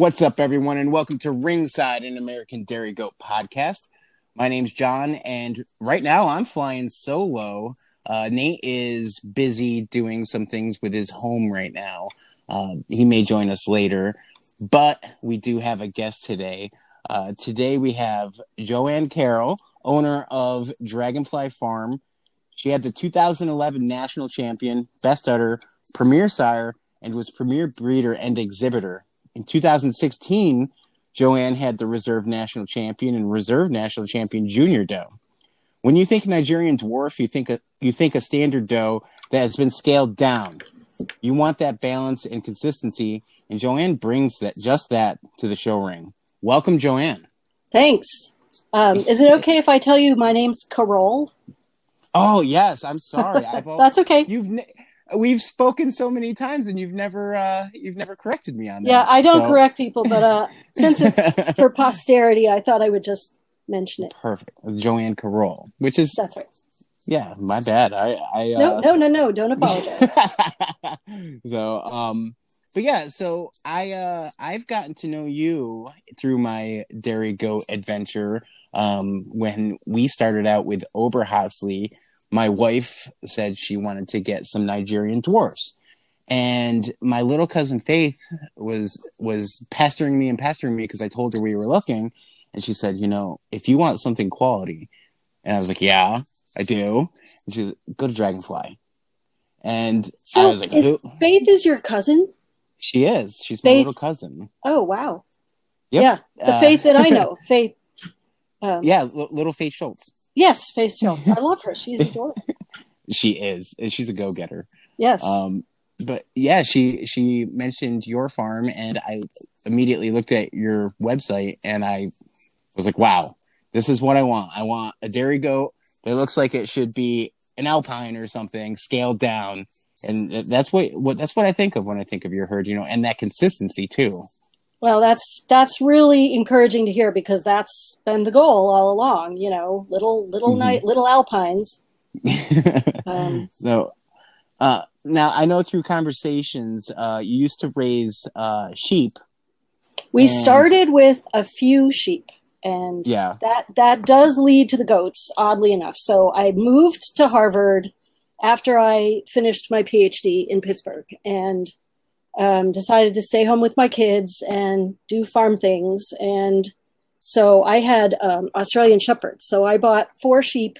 What's up, everyone, and welcome to Ringside, an American Dairy Goat podcast. My name's John, and right now I'm flying solo. Uh, Nate is busy doing some things with his home right now. Uh, he may join us later, but we do have a guest today. Uh, today we have Joanne Carroll, owner of Dragonfly Farm. She had the 2011 national champion, best udder, premier sire, and was premier breeder and exhibitor. In 2016, Joanne had the reserve national champion and reserve national champion junior doe. When you think Nigerian dwarf, you think a, you think a standard doe that has been scaled down. You want that balance and consistency, and Joanne brings that just that to the show ring. Welcome, Joanne. Thanks. Um, is it okay if I tell you my name's Carol? Oh yes, I'm sorry. I've That's okay. You've we've spoken so many times, and you've never uh, you've never corrected me on that. Yeah, I don't So- correct people, but uh, since it's for posterity, I thought I would just mention it. Perfect, Joanne Carroll, which is That's right. yeah, my bad. I I uh, No, no, no, no. Don't apologize. so um but yeah so i uh i've gotten to know you through my dairy goat adventure um when we started out with oberhasli my wife said she wanted to get some nigerian dwarfs and my little cousin faith was was pestering me and pestering me because i told her we were looking and she said you know if you want something quality and i was like yeah i do and she go to dragonfly and I was like, is Faith is your cousin? She is. She's my little cousin. Oh, wow. Yep. Yeah, the Uh, Faith that I know. Faith. Um, Yeah, little Faith Schultz. Yes, Faith Jones. I love her. She's adorable. She is. and She's a go getter. Yes. Um, but yeah, she she mentioned your farm, and I immediately looked at your website, and I was like, wow, this is what I want. I want a dairy goat that looks like it should be an alpine or something, scaled down. And that's what, what that's what I think of when I think of your herd, you know, and that consistency too. Well, that's that's really encouraging to hear because that's been the goal all along. You know, little little Mhm. night little alpines. Um, so uh, now I know through conversations, uh, you used to raise uh, sheep. we And- started with a few sheep, and Yeah. that that does lead to the goats. Oddly enough, so I moved to Harvard after I finished my PhD in Pittsburgh, and um, decided to stay home with my kids and do farm things. And so I had um, Australian shepherds. So I bought four sheep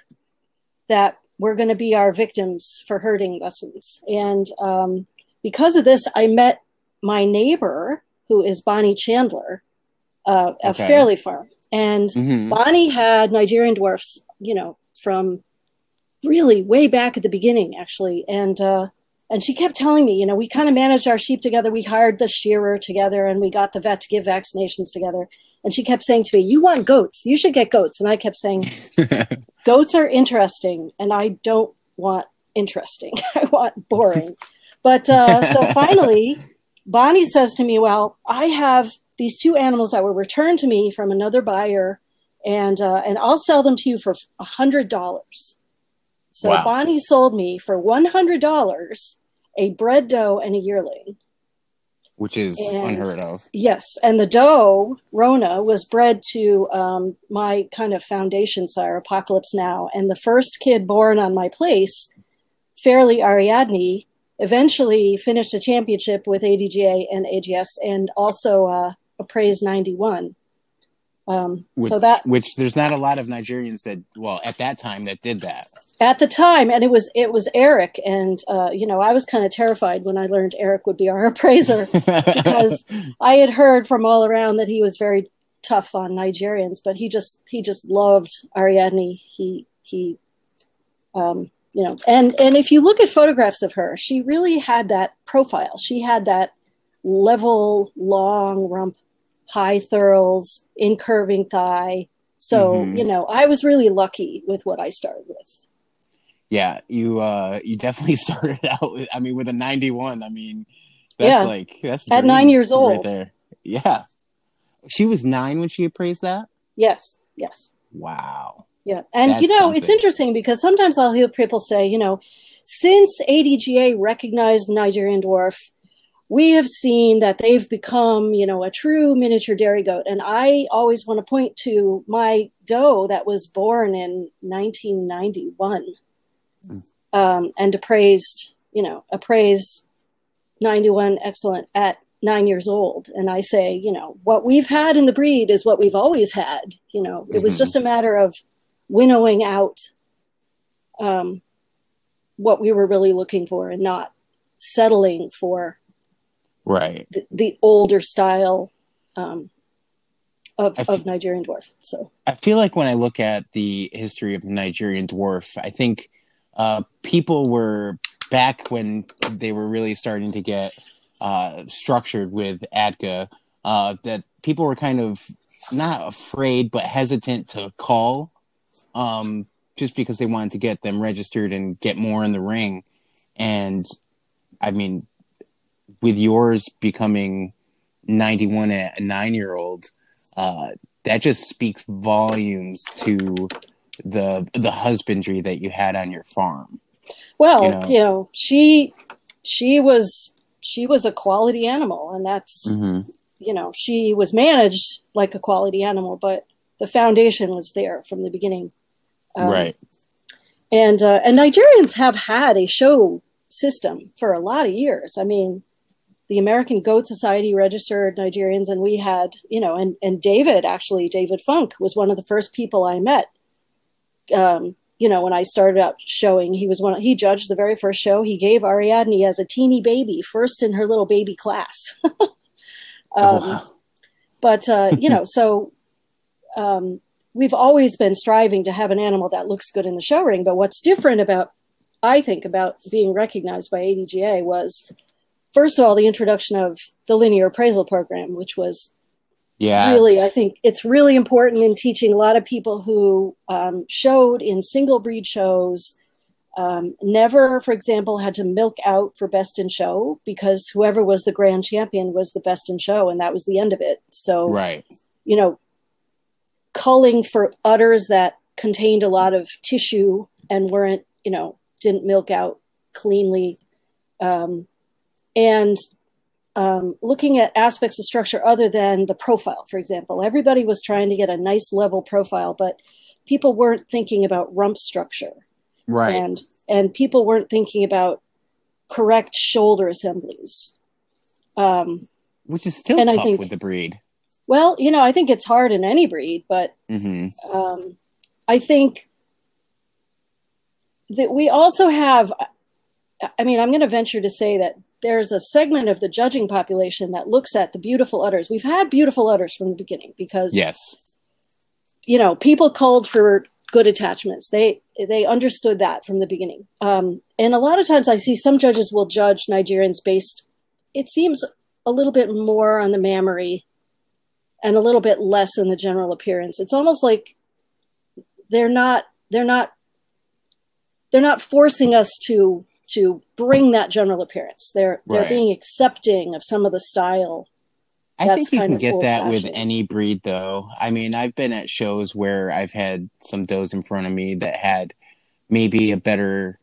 that were going to be our victims for herding lessons. And um, because of this, I met my neighbor, who is Bonnie Chandler, uh, a Okay. Fairley farm. And Mhm. Bonnie had Nigerian dwarfs, you know, from really way back at the beginning, actually. And uh, and she kept telling me, you know, we kind of managed our sheep together. We hired the shearer together, and we got the vet to give vaccinations together. And she kept saying to me, "You want goats? You should get goats." And I kept saying, "Goats are interesting, and I don't want interesting. I want boring." But uh, so finally, Bonnie says to me, "Well, I have these two animals that were returned to me from another buyer, and uh, and I'll sell them to you for a hundred dollars." So Wow. Bonnie sold me for one hundred dollars a bred doe and a yearling. Which is And- unheard of. Yes, and the doe, Rona was bred to um, my kind of foundation sire, Apocalypse Now, and the first kid born on my place, Fairly Ariadne, eventually finished a championship with ADGA and AGS, and also uh, appraised ninety one. Um, Which, so that which there's not a lot of Nigerians that, well, at that time that did that. At the time, and it was it was Eric, and uh, you know I was kind of terrified when I learned Eric would be our appraiser. because I had heard from all around that he was very tough on Nigerians, but he just he just loved Ariadne. He he, um, you know, and and if you look at photographs of her, she really had that profile. She had that level, long rump, high thurls, incurving thigh. So Mhm. you know, I was really lucky with what I started with. Yeah, you uh you definitely started out with I mean with a 91. I mean that's Yeah. like that's At nine years old. right there. Yeah. She was 9 when she appraised that? Yes, yes. Wow. Yeah, and That's you know it's interesting because sometimes I'll hear people say, you know, since ADGA recognized Nigerian dwarf, we have seen that they've become, you know, a true miniature dairy goat. And I always want to point to my doe that was born in 1991 mm. Um, and appraised, you know, appraised 91 excellent at nine years old. And I say, you know, what we've had in the breed is what we've always had. You know, it was mm-hmm. just a matter of winnowing out um, what we were really looking for and not settling for right the, the older style um, of, f- of Nigerian dwarf. So I feel like when I look at the history of the Nigerian dwarf, I think uh, people were back when they were really starting to get uh, structured with ADGA, uh, that people were kind of not afraid but hesitant to call, um, just because they wanted to get them registered and get more in the ring. And I mean, with yours becoming 91 at a nine year old, uh, that just speaks volumes to the the husbandry that you had on your farm. Well, you know, you know she she was she was a quality animal, and that's mm-hmm. you know she was managed like a quality animal, but the foundation was there from the beginning. Um, right. And uh, and Nigerians have had a show system for a lot of years. I mean, the American Goat Society registered Nigerians, and we had, you know, and and David actually, David Funk was one of the first people I met. Um, you know, when I started out showing, he was one. He judged the very first show. He gave Ariadne as a teeny baby, first in her little baby class. um, oh, wow. But uh, you know, so um, we've always been striving to have an animal that looks good in the show ring. But what's different about, I think, about being recognized by ADGA was first of all, the introduction of the linear appraisal program, which was yeah, really, I think it's really important in teaching a lot of people who um, showed in single breed shows. Um, never, for example, had to milk out for best in show because whoever was the grand champion was the best in show, and that was the end of it. So, right, you know, culling for udders that contained a lot of tissue and weren't, you know, didn't milk out cleanly. Um, and um, looking at aspects of structure other than the profile, for example. Everybody was trying to get a nice level profile, but people weren't thinking about rump structure. Right. And and people weren't thinking about correct shoulder assemblies. Um, Which is still tough think, with the breed. Well, you know, I think it's hard in any breed, but mm-hmm. um, I think that we also have. I mean, I'm going to venture to say that there's a segment of the judging population that looks at the beautiful udders. We've had beautiful udders from the beginning because yes, you know, people called for good attachments. They they understood that from the beginning. Um, and a lot of times, I see some judges will judge Nigerians based. It seems a little bit more on the mammary, and a little bit less in the general appearance. It's almost like they're not they're not they're not forcing us to to bring that general appearance. They're they're right. being accepting of some of the style. I think you can get that with any breed, though. I mean, I've been at shows where I've had some does in front of me that had maybe a better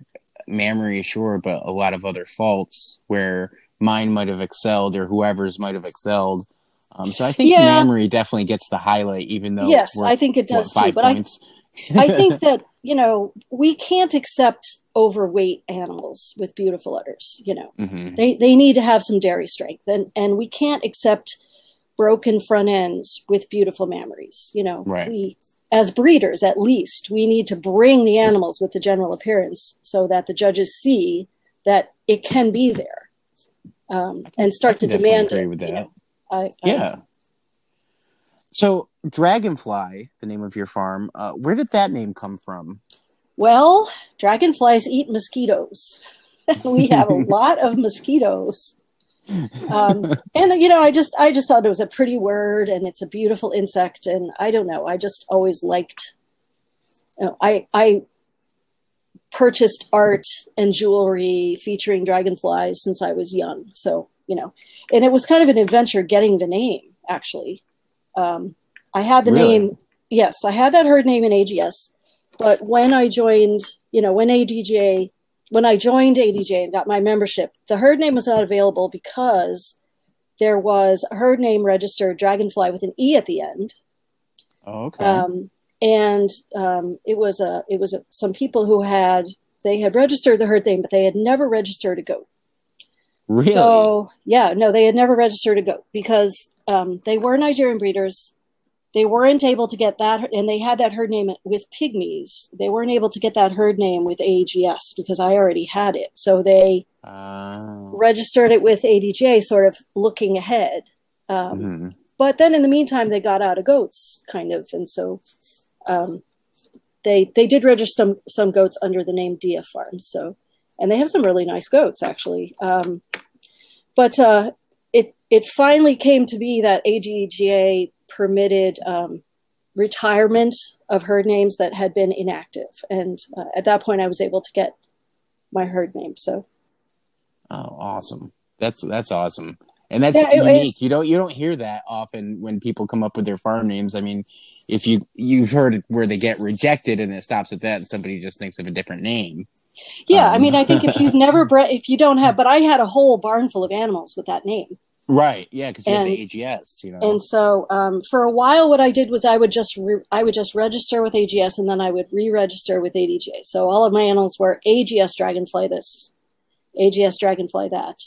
mammary, sure, but a lot of other faults where mine might have excelled or whoever's might have excelled. Um, so I think yeah. mammary definitely gets the highlight, even though yes, I think it does what, too. But points. I, I think that you know we can't accept overweight animals with beautiful udders. You know, mm-hmm. they they need to have some dairy strength, and and we can't accept broken front ends with beautiful mammaries. You know, right. we as breeders at least we need to bring the animals with the general appearance so that the judges see that it can be there um, and start to demand agree it. With that. You know? I, yeah. So, Dragonfly, the name of your farm, uh, where did that name come from? Well, dragonflies eat mosquitoes. we have a lot of mosquitoes. Um, and you know, I just I just thought it was a pretty word, and it's a beautiful insect, and I don't know, I just always liked. You know, I I purchased art and jewelry featuring dragonflies since I was young, so you know, and it was kind of an adventure getting the name. Actually, um, I had the really? name. Yes, I had that herd name in AGS but when I joined, you know, when ADJ, when I joined ADJ and got my membership, the herd name was not available because there was a herd name registered Dragonfly with an E at the end. Oh, okay. Um, and um, it was a it was a, some people who had they had registered the herd name, but they had never registered a goat. really? So yeah, no, they had never registered a goat because um, they were Nigerian breeders. They weren't able to get that, and they had that herd name with pygmies. They weren't able to get that herd name with AGS because I already had it. So they Uh, registered it with ADJ, sort of looking ahead. Um, mhm. But then in the meantime, they got out of goats, kind of, and so um, they they did register some some goats under the name Dia Farms. So, and they have some really nice goats actually. Um, but uh, it finally came to be that ADGA permitted um, retirement of herd names that had been inactive, and uh, at that point, I was able to get my herd name. So Oh, awesome. That's that's awesome. And that's Yeah, unique. is. You don't you don't hear that often when people come up with their farm names. I mean, if you you've heard where they get rejected and it stops at that and somebody just thinks of a different name. yeah, I Um, mean, I think if you've never bred, if you don't have, but I had a whole barn full of animals with that name. Right. Yeah, because you have And- the AGS, you know. And so, um, for a while, what I did was I would just re- I would just register with AGS, and then I would re-register with ADJ. So all of my animals were AGS Dragonfly this, AGS Dragonfly that,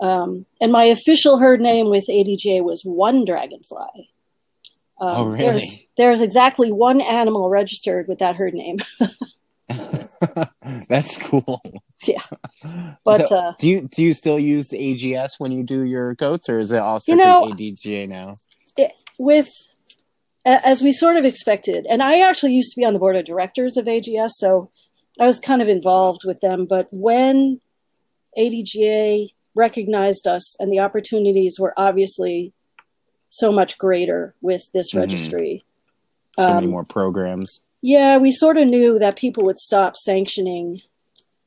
um, and my official herd name with ADJ was One Dragonfly. Um, Oh, really? There's, there's exactly one animal registered with that herd name. that's cool. Yeah. But, So, uh, do you do you still use AGS when you do your goats, or is it all You strictly know- ADGA now? with as we sort of expected and i actually used to be on the board of directors of ags so i was kind of involved with them but when adga recognized us and the opportunities were obviously so much greater with this Mhm. registry So many Um, more programs. Yeah we sort of knew that people would stop sanctioning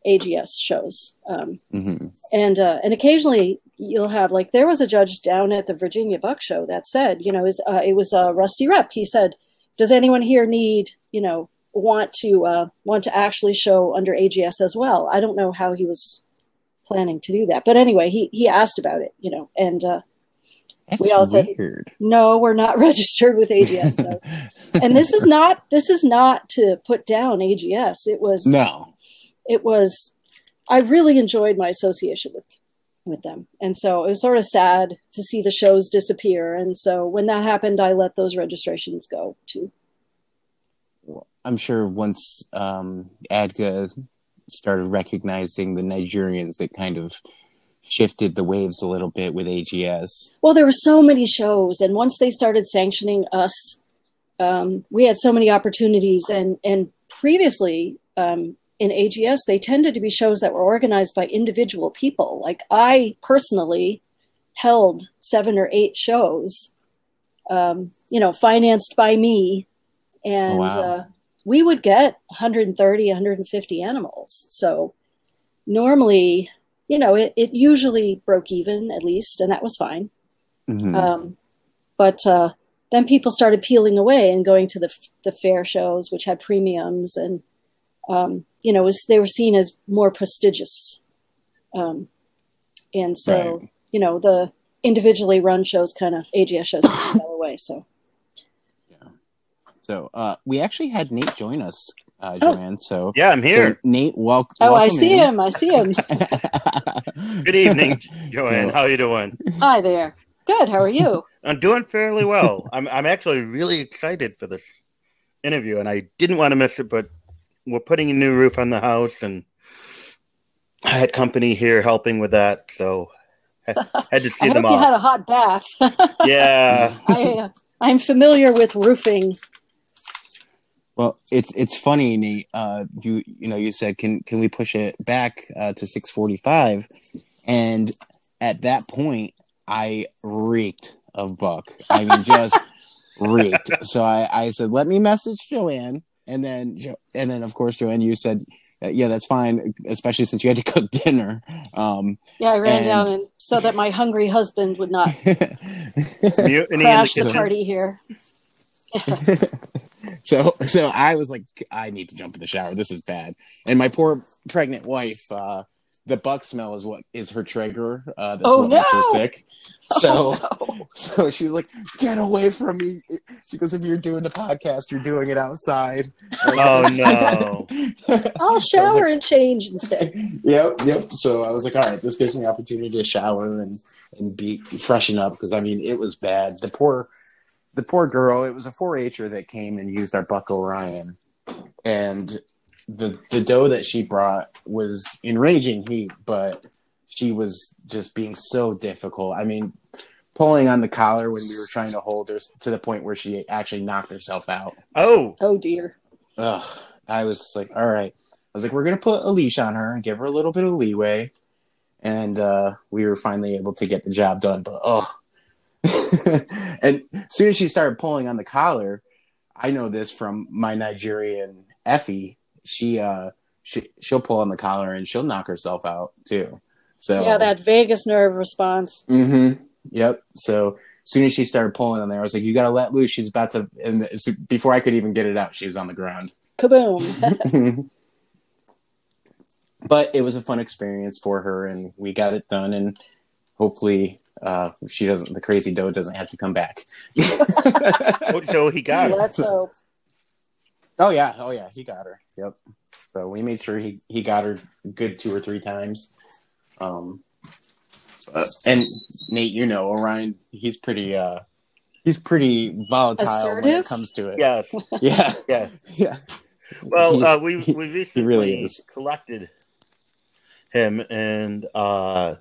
ags shows um, hmm and uh, and occasionally you'll have like there was a judge down at the Virginia Buck Show that said, you know, is uh, it was uh, Rusty Rep. He said, "Does anyone here need, you know, want to uh, want to actually show under AGS as well?" I don't know how he was planning to do that, but anyway, he he asked about it, you know, and uh, That's We all said- weird. no, we're not registered with AGS. So. and this is not this is not to put down AGS. It was no. it was I really enjoyed my association with with them. And so it was sort of sad to see the shows disappear. And so when that happened, I let those registrations go too. I'm sure once um, ADGA started recognizing the Nigerians, it kind of shifted the waves a little bit with AGS. Well, there were so many shows, and once they started sanctioning us, um, we had so many opportunities. And and previously um, in AGS, they tended to be shows that were organized by individual people. Like I personally held seven or eight shows, um, you know, financed by me, and Wow. uh, we would get 130, 150 animals. So normally, you know, it, it usually broke even at least, and that was fine. Mhm. Um, but uh, then people started peeling away and going to the the fair shows, which had premiums, and um, you know, was they were seen as more prestigious. Um, and so, Right. you know, the individually run shows kind of AGS shows fell away. So so uh, we actually had Nate join us, uh, Oh. Joanne. So Yeah, I'm here. So Nate, welcome. oh, I see him. I see him. Good evening, Joanne. So- How you doing? Hi there. Good. How are you? I'm doing fairly well. I'm I'm actually really excited for this interview, and I didn't want to miss it. But we're putting a new roof on the house, and I had company here helping with that, so I had to I see hope them you off. had a hot bath. Yeah, I, uh, I'm familiar with roofing. Well, it's it's funny, Nate. Uh, you you know you said can can we push it back uh, to six forty five, and at that point I reeked of buck. I mean, just reeked. So I I said let me message Joanne, and then Jo- and then of course Joanne, you said uh, yeah that's fine, especially since you had to cook dinner. Um, Yeah, I ran And- down and so that my hungry husband would not mutiny in the crash the kitchen. party here. so so I was like, I need to jump in the shower. This is bad. And my poor pregnant wife, uh, the buck smell is what is her trigger. Uh, that's Oh, what makes her no! sick. So Oh, no. so she's like, get away from me. She goes, if you're doing the podcast, you're doing it outside. Oh no. I'll shower and change instead. yep, yep. So I was like, all right, this gives me opportunity to shower and and be freshen up because I mean it was bad. The poor the poor girl. It was a 4-H'er that came and used our Buck Orion, and the the doe that she brought was in raging heat, but she was just being so difficult. I mean. Pulling on the collar when we were trying to hold her to the point where she actually knocked herself out. Oh, Oh dear. Ugh, I was like, all right. I was like, we're gonna put a leash on her and give her a little bit of leeway, and uh, we were finally able to get the job done. But oh, and as soon as she started pulling on the collar, I know this from my Nigerian Effie. She uh, she she'll pull on the collar and she'll knock herself out too. So Yeah, that vagus nerve response. Mm-hmm. Yep. So as soon as she started pulling on there, I was like, "You got to let loose." She's about to. And so before I could even get it out, she was on the ground. Kaboom. but it was a fun experience for her, and we got it done. And hopefully, uh, she doesn't. The crazy doe doesn't have to come back. oh, so he got it. Let's hope. oh yeah. Oh yeah. He got her. Yep. So we made sure he he got her good two or three times. Um. uh, and Nate, you know, Orion, he's pretty. uh He's pretty volatile when it comes to it. Yes, Yeah. yes. Yeah. Well, He- uh, we we recently really is. collected him, and uh,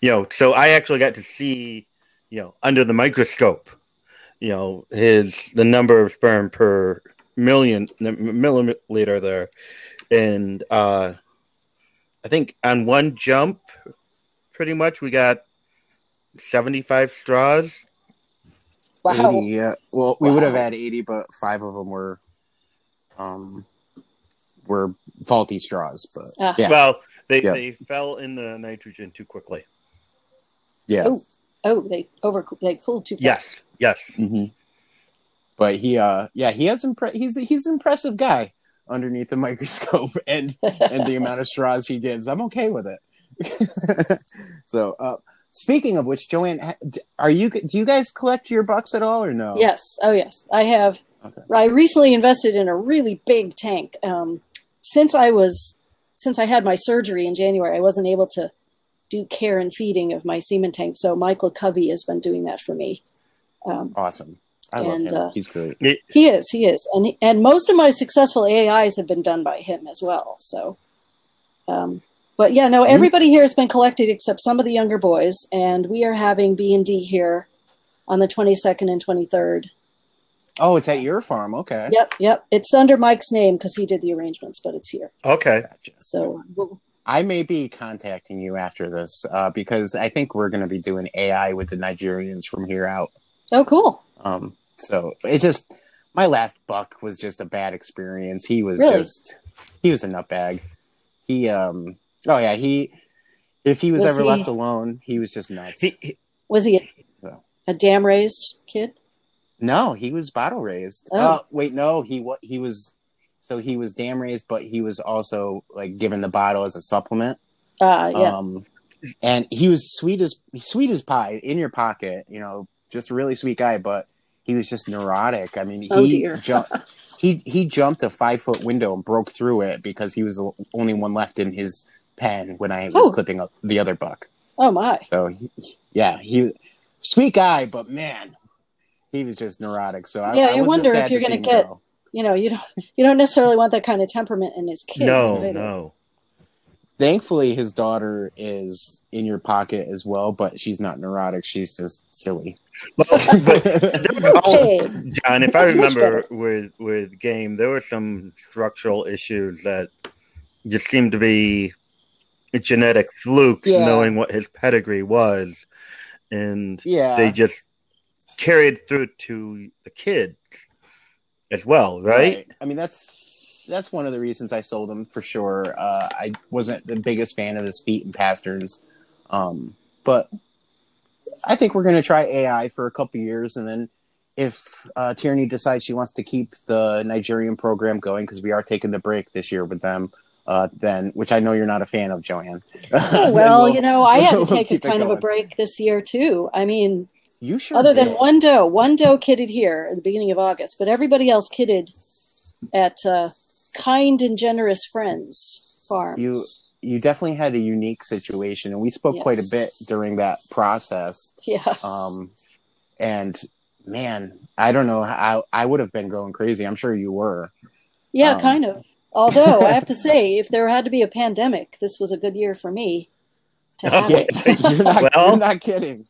you know, so I actually got to see, you know, under the microscope, you know, his the number of sperm per million milliliter there, and uh, I think on one jump, pretty much we got seventy five straws. Wow. 80, yeah. Well, we would have had 80, but five of them were um were faulty straws, but Ah. yeah. Well, they Yeah. they fell in the nitrogen too quickly. Yeah. Oh. Oh, they over they cooled too fast. Yes, yes. hmm But he uh yeah, he has impre- he's he's an impressive guy underneath the microscope and and the amount of straws he gives. I'm okay with it. so, uh speaking of which, Joanne, are you do you guys collect your bucks at all or no? Yes. Oh, yes. I have. Okay. I recently invested in a really big tank. Um, since I was, since I had my surgery in January, I wasn't able to do care and feeding of my semen tank. So Michael Covey has been doing that for me. Um, Awesome. I love And, him. uh, He's great. he is, he is, and he- and most of my successful AIs have been done by him as well. So, um, but yeah, no, everybody here has been collected except some of the younger boys, and we are having B and D here on the twenty second and twenty third. Oh, it's at your farm. Okay. Yep, yep. It's under Mike's name because he did the arrangements, but it's here. Okay. Gotcha. So we'll, I may be contacting you after this uh, because I think we're going to be doing AI with the Nigerians from here out. oh, cool. Um, so it's just my last buck was just a bad experience. He was Really? just he was a nutbag. He um oh yeah he if he was, Was ever he- left alone he was just nuts. He, he- Was he a, Yeah. a dam raised kid? no, he was bottle raised. Oh. Oh wait, no, he what he was so he was dam raised, but he was also like given the bottle as a supplement. Uh, yeah. Um, and he was sweet as sweet as pie in your pocket. You know, just a really sweet guy, but he was just neurotic. I mean, Oh, he jumped. He he jumped a five foot window and broke through it because he was the only one left in his pen when I was Oh. clipping up the other buck. oh my. So he, yeah, he sweet guy, but man, he was just neurotic. So I, Yeah, I was wonder if you're to gonna get- go. You know, you don't you don't necessarily want that kind of temperament in his kids. no, either. no. Thankfully, his daughter is in your pocket as well, but she's not neurotic. She's just silly. Well, but Okay. John, if I That's much remember with with game, there were some structural issues that just seemed to be genetic flukes, Yeah. knowing what his pedigree was, and yeah, they just carried through to the kids as well, right? I mean, that's that's one of the reasons I sold him for sure. Uh, I wasn't the biggest fan of his feet and pasterns, um, but I think we're going to try AI for a couple years, and then if uh, Tyranny decides she wants to keep the Nigerian program going because we are taking the break this year with them, uh, then which I know you're not a fan of, Joanne. Oh, well, we'll, you know, I had to we'll take a kind of a break this year too. I mean, You sure? other than one doe, one doe kidded here at the beginning of August, but everybody else kidded at uh, kind and generous friends farms. You- you definitely had a unique situation, and we spoke quite a bit during that process. yeah. Um, and man, I don't know how I would have been going crazy. I'm sure you were. Yeah, Um, kind of. Although I have to say, if there had to be a pandemic, this was a good year for me to have Yeah, it. you're not. Well- you're not kidding.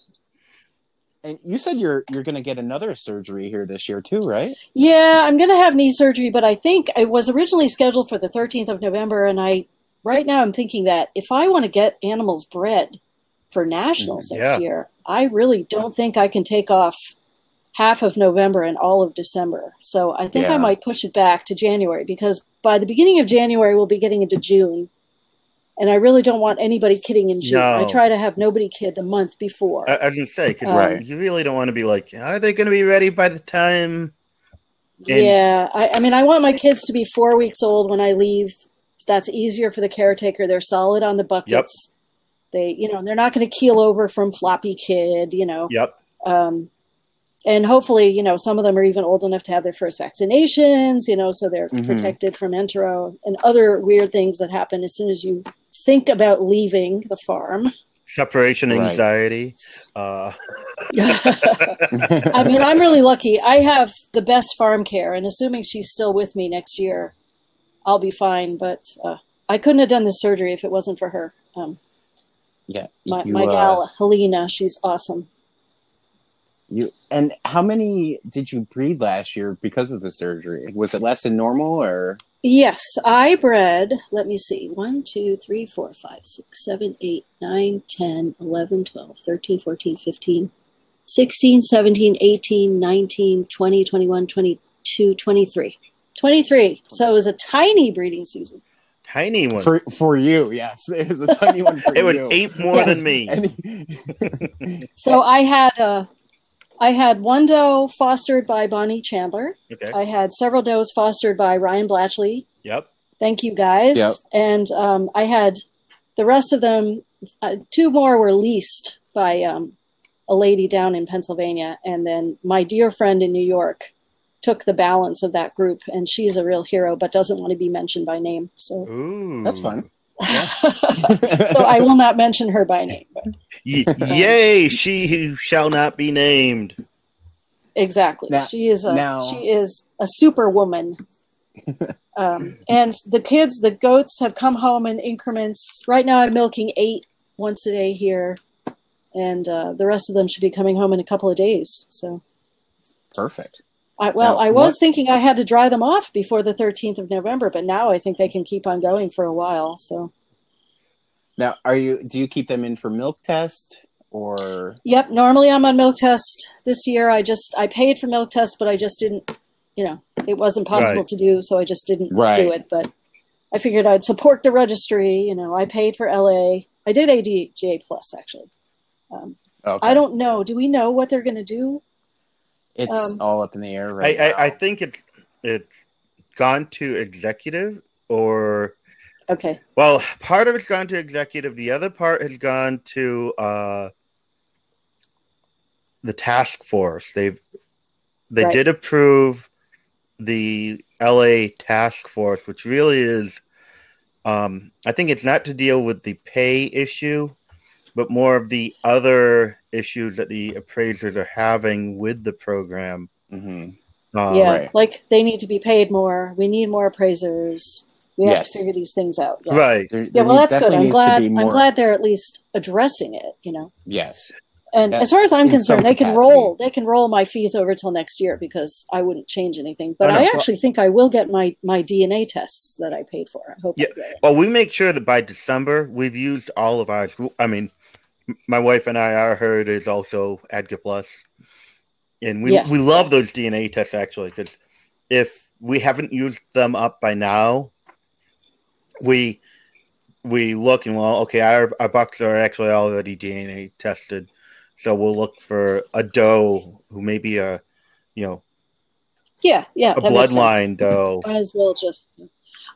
And you said you're you're going to get another surgery here this year too, right? Yeah, I'm going to have knee surgery, but I think I was originally scheduled for the 13th of November, and I right now I'm thinking that if I want to get animals bred for nationals Mm, next yeah. year, I really don't think I can take off half of November and all of December. So I think I might push it back to January because by the beginning of January we'll be getting into June. And I really don't want anybody kidding in June. No. I try to have nobody kid the month before. I, I was gonna say, 'cause Right. you really don't want to be like, are they going to be ready by the time? And- yeah, I, I mean, I want my kids to be four weeks old when I leave. That's easier for the caretaker. They're solid on the buckets. They, you know, they're not going to keel over from floppy kid. You know, Yep. um, and hopefully, you know, some of them are even old enough to have their first vaccinations. You know, so they're Mhm. protected from entero and other weird things that happen as soon as you think about leaving the farm. Separation Right. anxiety. Uh, I mean, I'm really lucky. I have the best farm care, and assuming she's still with me next year, I'll be fine. But uh, I couldn't have done the surgery if it wasn't for her. Um, yeah. my you, my uh, gal, Helena, she's awesome. You and how many did you breed last year because of the surgery? Was it less than normal or? Yes, I bred, let me see, 1, 2, 3, 4, 5, 6, 7, 8, 9, 10, 11, 12, 13, 14, 15, 16, 17, 18, 19, 20, 21, 22, 23. 23. So it was a tiny breeding season. tiny one. For for you, yes, it was a tiny one for you. it was you. eight more Yes. than me. And- So I had uh, I had one doe fostered by Bonnie Chandler. Okay. I had several does fostered by Ryan Blatchley. Yep. Thank you guys. Yep. And um, I had the rest of them. Uh, two more were leased by um, a lady down in Pennsylvania, and then my dear friend in New York took the balance of that group, and she's a real hero, but doesn't want to be mentioned by name. So, Ooh. That's fun. so I will not mention her by name. But Y- yay, she who shall not be named. Exactly. Now- she is a now- she is a superwoman. um, and the kids, the goats, have come home in increments. Right now, I'm milking eight once a day here, and uh, the rest of them should be coming home in a couple of days. So, Perfect. I, well, Now, I was what- thinking I had to dry them off before the 13th of November, but now I think they can keep on going for a while. So, Now, are you? Do you keep them in for milk test or? Yep. Normally I'm on milk test. This year I just I paid for milk test, but I just didn't. You know, it wasn't possible Right. to do, so I just didn't Right. do it. But I figured I'd support the registry. You know, I paid for LA. I did ADJ plus actually. Um, Okay. I don't know. Do we know what they're going to do? It's um, all up in the air I, right now. I, I think it's it's gone to executive or Okay. well, part of it's gone to executive. The other part has gone to uh, the task force. They've they Right. did approve the LA task force, which really is. Um, I think it's not to deal with the pay issue, but more of the other issues that the appraisers are having with the program. Mhm. Um, yeah, right. like they need to be paid more. We need more appraisers. We have Yes. to figure these things out. Yeah. Right. There, Yeah, there well, that's good. I'm glad. More, I'm glad they're at least addressing it. You know. Yes. And Yeah, as far as I'm concerned, they can roll they can roll my fees over till next year because I wouldn't change anything. But I. I actually think I will get my my DNA tests that I paid for. I hope Yeah. I. Well, we make sure that by December we've used all of ours. I mean, m- my wife and I, our herd is also Adga Plus, and we Yeah. we love those DNA tests actually because if we haven't used them up by now, we we look and well, okay, our our bucks are actually already DNA tested, so we'll look for a doe who may be a you know Yeah, yeah. a that makes sense. bloodline doe. Might as well just.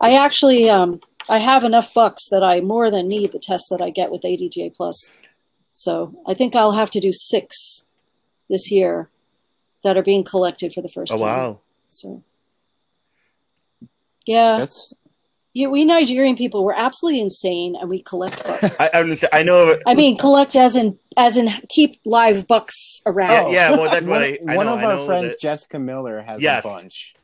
I actually, um, I have enough bucks that I more than need the test that I get with ADJ plus. So I think I'll have to do six this year that are being collected for the first Oh time. wow! So, yeah, That's yeah, we Nigerian people we're absolutely insane, and we collect bucks. I, I, was I know. I mean, collect as in as in keep live bucks around. Yeah, yeah, well, that's one, what I, I one know, of I our know friends, that- Jessica Miller, has Yes. a bunch.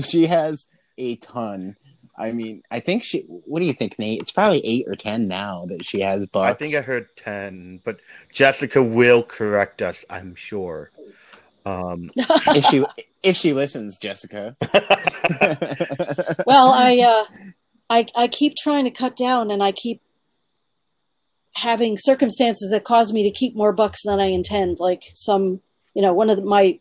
she has a ton. I mean, I think she. What do you think, Nate? It's probably eight or ten now that she has bucks. I think I heard ten, but Jessica will correct us. I'm sure. Um, if she if she listens, Jessica. well, I uh, I I keep trying to cut down, and I keep having circumstances that cause me to keep more bucks than I intend. Like some, you know, one of the, my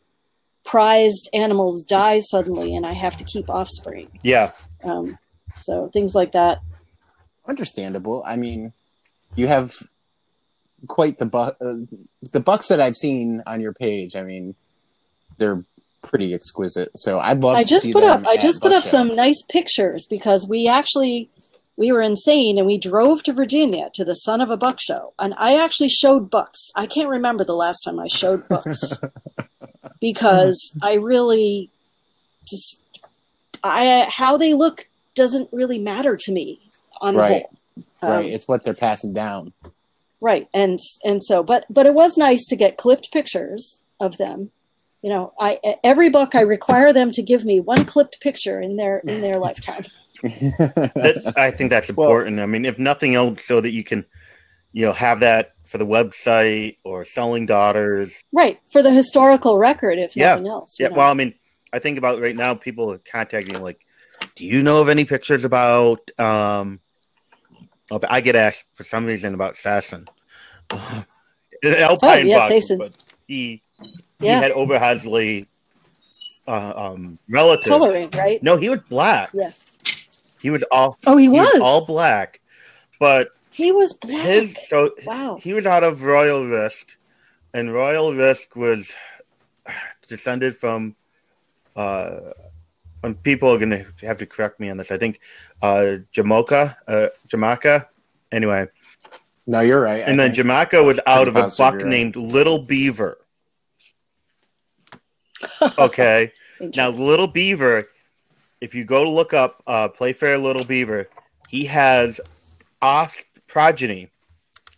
prized animals dies suddenly, and I have to keep offspring. yeah, Um, so things like that. Understandable. I mean, you have quite the buck. Uh, the bucks that I've seen on your page. I mean, they're pretty exquisite. So I'd love. I to just see put up I just put up Show. some nice pictures because we actually we were insane and we drove to Virginia to the Son of a Buck show and I actually showed bucks. I can't remember the last time I showed bucks because I really just I how they look doesn't really matter to me on Right. the whole. Right, Um, it's what they're passing down. right and and so but but it was nice to get clipped pictures of them you know i every book i require them to give me one clipped picture in their in their lifetime that, I think that's Well- important. I mean, if nothing else, so that you can, you know, have that for the website or selling daughters. right for the historical record if Yeah. nothing else Yeah. know. Well, I mean, I think about right now, people are contacting like, "Do you know of any pictures about?" Um, I get asked for some reason about Sasson. Alpine Oh, yeah, Buck, Sasson. but he yeah he had Oberhasli uh, um, relatives. coloring right No, he was black. yes He was all oh he he was, all black, but he was black his so wow he was out of Royal Risk, and Royal Risk was descended from. Uh, and people are going to have to correct me on this. I think uh, Jamaica, uh, Jamaica. Anyway, no, you're right. and I then think- Jamaica was out of a buck right. named Little Beaver. Okay. Now, Little Beaver, if you go to look up uh, Playfair Little Beaver, he has off progeny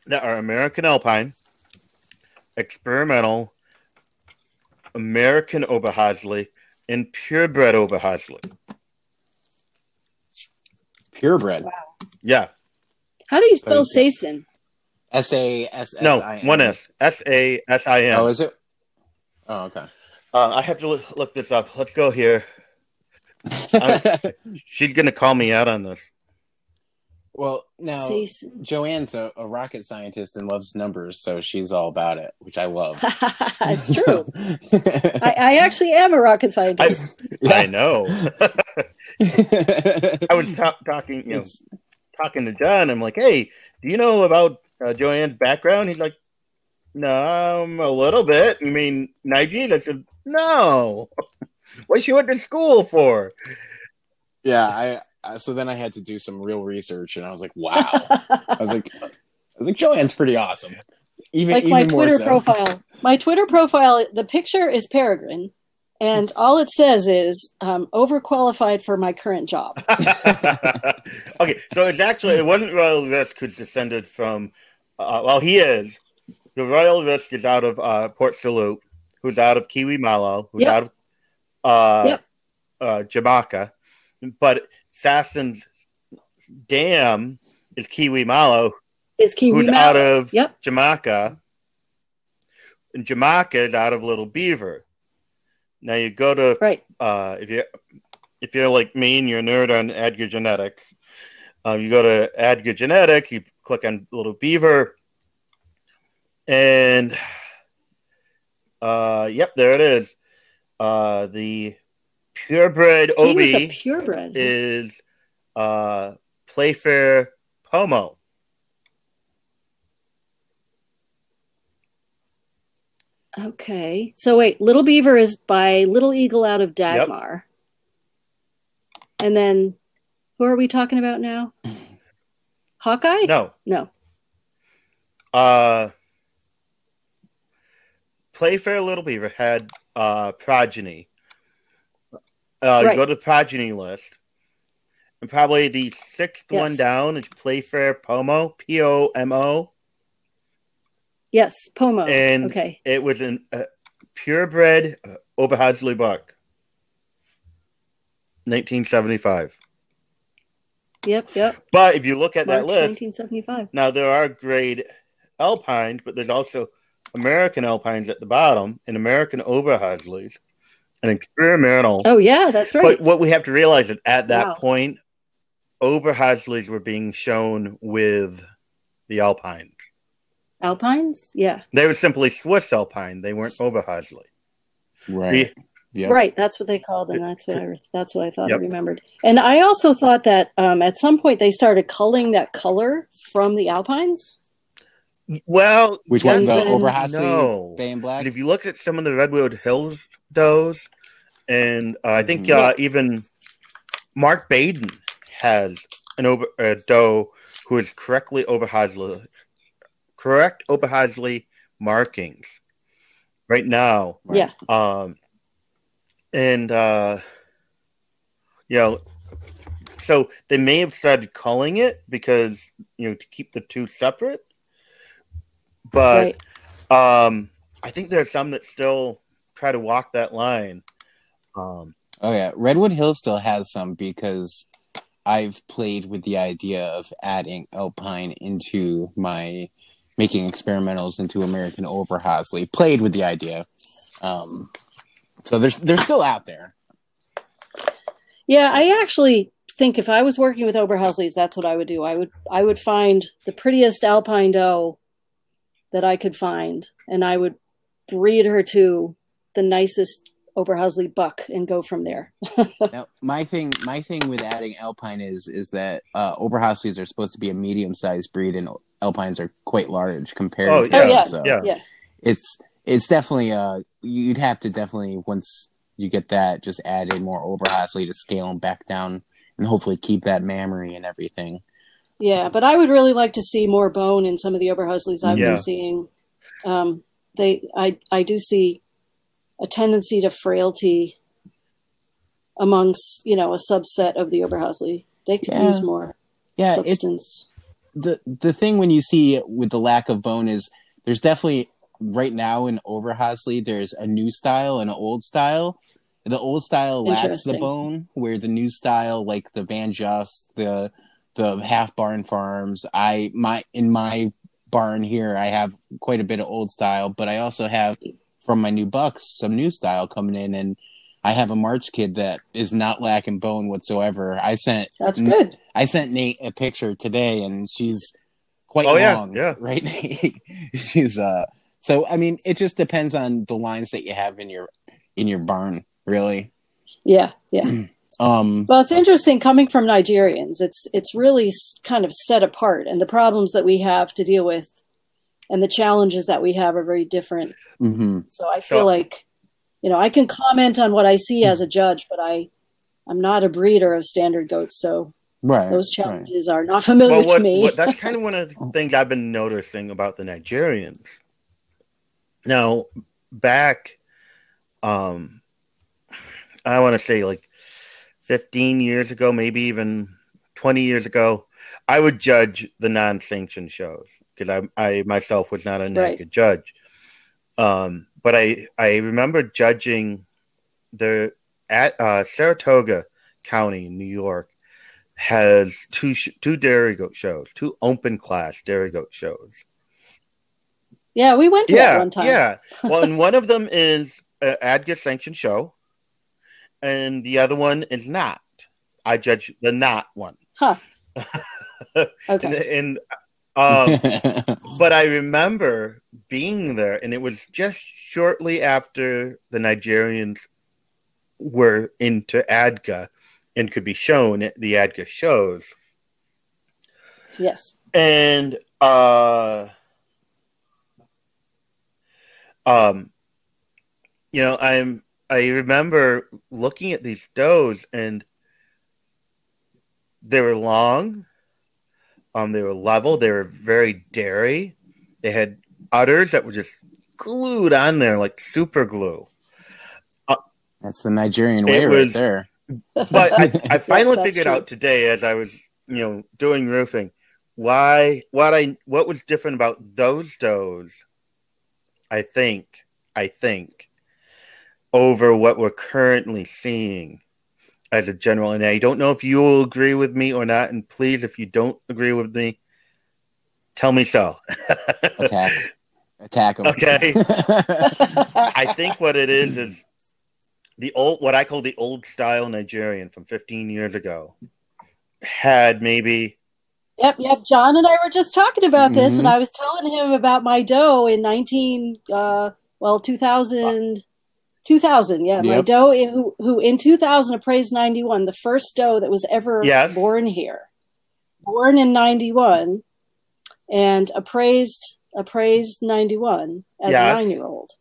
that are American Alpine, experimental, American Oberhasli, and purebred over Oberhasli. purebred. Yeah. how do you spell Those- Sason? S A S S No, one S. S A S I N. Oh, is it? Oh, okay. Uh, I have to look, look this up. Let's go here. She's going to call me out on this. Well, now Sason. Joanne's a, a rocket scientist and loves numbers, so she's all about it, which I love. it's true I, I actually am a rocket scientist I know. I was ta- talking, you know, talking to John. I'm like, hey, do you know about uh, Joanne's background? He's like, no, um, a little bit. I mean, Nigeria. I said, no. what she went to school for? yeah, I, I so then I had to do some real research, and I was like, wow. I was like, I was like, Joanne's pretty awesome. Even like even my more Twitter so. profile. My Twitter profile, the picture is Peregrine, and all it says is um, overqualified for my current job. okay, so it's actually it wasn't Royal Risk who's descended from. Uh, well, he is. The Royal Risk is out of uh, Port Salut, who's out of Kiwi Malo, who's Yep. out of uh, Yep. uh, Jamaica, but Sasson's dam is Kiwi Malo, Is Kiwi who's Mal- out of Yep. Jamaica, and Jamaica is out of Little Beaver. Now you go to right? uh, if you if you're like me and you're a nerd on ADGA Genetics, um, you go to ADGA Genetics, you click on Little Beaver, and uh, yep, there it is. Uh, the purebred He was a Obi purebred. is uh, Playfair Pomo. Okay. So wait, Little Beaver is by Little Eagle out of Dagmar. And then who are we talking about now? Hawkeye? No. No. Uh, Playfair Little Beaver had uh, Progeny. Uh, Right. Go to the Progeny list, and probably the sixth Yes. one down is Playfair Pomo, P O M O. Yes, Pomo. And okay. it was a uh, purebred uh, Oberhasli buck. 1975. Yep, yep. But if you look at March that list, 1975. Now there are grade alpines, but there's also American alpines at the bottom and American Oberhaslis and experimental. Oh yeah, that's right. But what we have to realize is at that Wow. point, Oberhaslis were being shown with the alpines. Alpines? Yeah. They were simply Swiss alpine. They weren't Oberhasli. Right. Yep. Right, that's what they called them. That's what I that's what I thought Yep. I remembered. And I also thought that um, at some point they started culling that color from the Alpines. Well, Which one? The Jensen- No. Bay and Black? But if you look at some of the Redwood Hills does, and uh, I think uh, even Mark Baden has an over a doe who is correctly Oberhasli, correct Oberhasli markings right now. Right. Yeah. Um, and uh, you know, so they may have started calling it because you know to keep the two separate, but right. um, I think there's some that still try to walk that line. Um, Oh yeah, Redwood Hill still has some because I've played with the idea of adding alpine into my making experimentals into American Oberhasli. Played with the idea, um, so there's they're still out there. Yeah, I actually think if I was working with Oberhaslis, that's what I would do. I would I would find the prettiest alpine doe that I could find, and I would breed her to the nicest Oberhasli buck and go from there. Now, my thing, my thing with adding alpine is is that uh, Oberhaslis are supposed to be a medium sized breed, and alpines are quite large compared. Oh, to yeah. Oh, yeah. so yeah. Yeah. it's it's definitely uh you'd have to definitely once you get that just add in more Oberhasli to scale them back down and hopefully keep that mammary and everything. Yeah, but I would really like to see more bone in some of the Oberhaslis I've Yeah. been seeing. Um, they, I, I do see a tendency to frailty amongst you know a subset of the Oberhasli. They could Yeah. use more Yeah, it, substance. the the thing when you see with the lack of bone is there's definitely right now in Oberhasli there's a new style and an old style. The old style lacks the bone, where the new style, like the Van Just, the the half barn farms, I my in my barn here, I have quite a bit of old style, but I also have from my new bucks some new style coming in, and I have a March kid that is not lacking bone whatsoever. I sent That's good. I sent Nate a picture today, and she's quite Oh, yeah, long. yeah. right. Nate? she's uh. So I mean, it just depends on the lines that you have in your in your barn, really. Yeah, yeah. Um. Well, it's interesting coming from Nigerians. It's it's really kind of set apart, and the problems that we have to deal with, and the challenges that we have are very different. mhm. So I feel So- like, you know, I can comment on what I see as a judge, but I, I'm not a breeder of standard goats, so Right. those right. challenges are not familiar well, what, to me. what, that's kind of one of the things I've been noticing about the Nigerians. Now, back, um, I want to say like 15 years ago, maybe even 20 years ago, I would judge the non-sanctioned shows because I, I myself was not a ADGA judge. Um, but I, I remember judging the at uh, Saratoga County, New York, has two sh- two dairy goat shows, two open class dairy goat shows. yeah, we went to that one time. yeah. Well, and one of them is an ADGA sanctioned show, and the other one is not. I judge the not one, Huh. and, Okay. and um, but I remember being there, and it was just shortly after the Nigerians were into ADGA and could be shown at the ADGA shows. yes. And uh, um, you know, I'm I remember looking at these does and they were long, um, they were level, they were very dairy. They had udders that were just glued on there like super glue. That's the Nigerian It way was- right there. But I, I finally that's figured true. out today as I was, you know, doing roofing, why what I what was different about those does, I think, I think, over what we're currently seeing as a general. And I don't know if you will agree with me or not. And please, if you don't agree with me, tell me so. Attack. Attack him. Okay. I think what it is is the old, what I call the old style Nigerian from 15 years ago, had maybe Yep, yep. John and I were just talking about this, Mhm. and I was telling him about my doe in 19, uh, well, 2000, 2000, yeah. My Yep. doe who, who in 2000 appraised 91, the first doe that was ever Yes. born here. Born in 91 and appraised appraised 91 as Yes. a nine year old.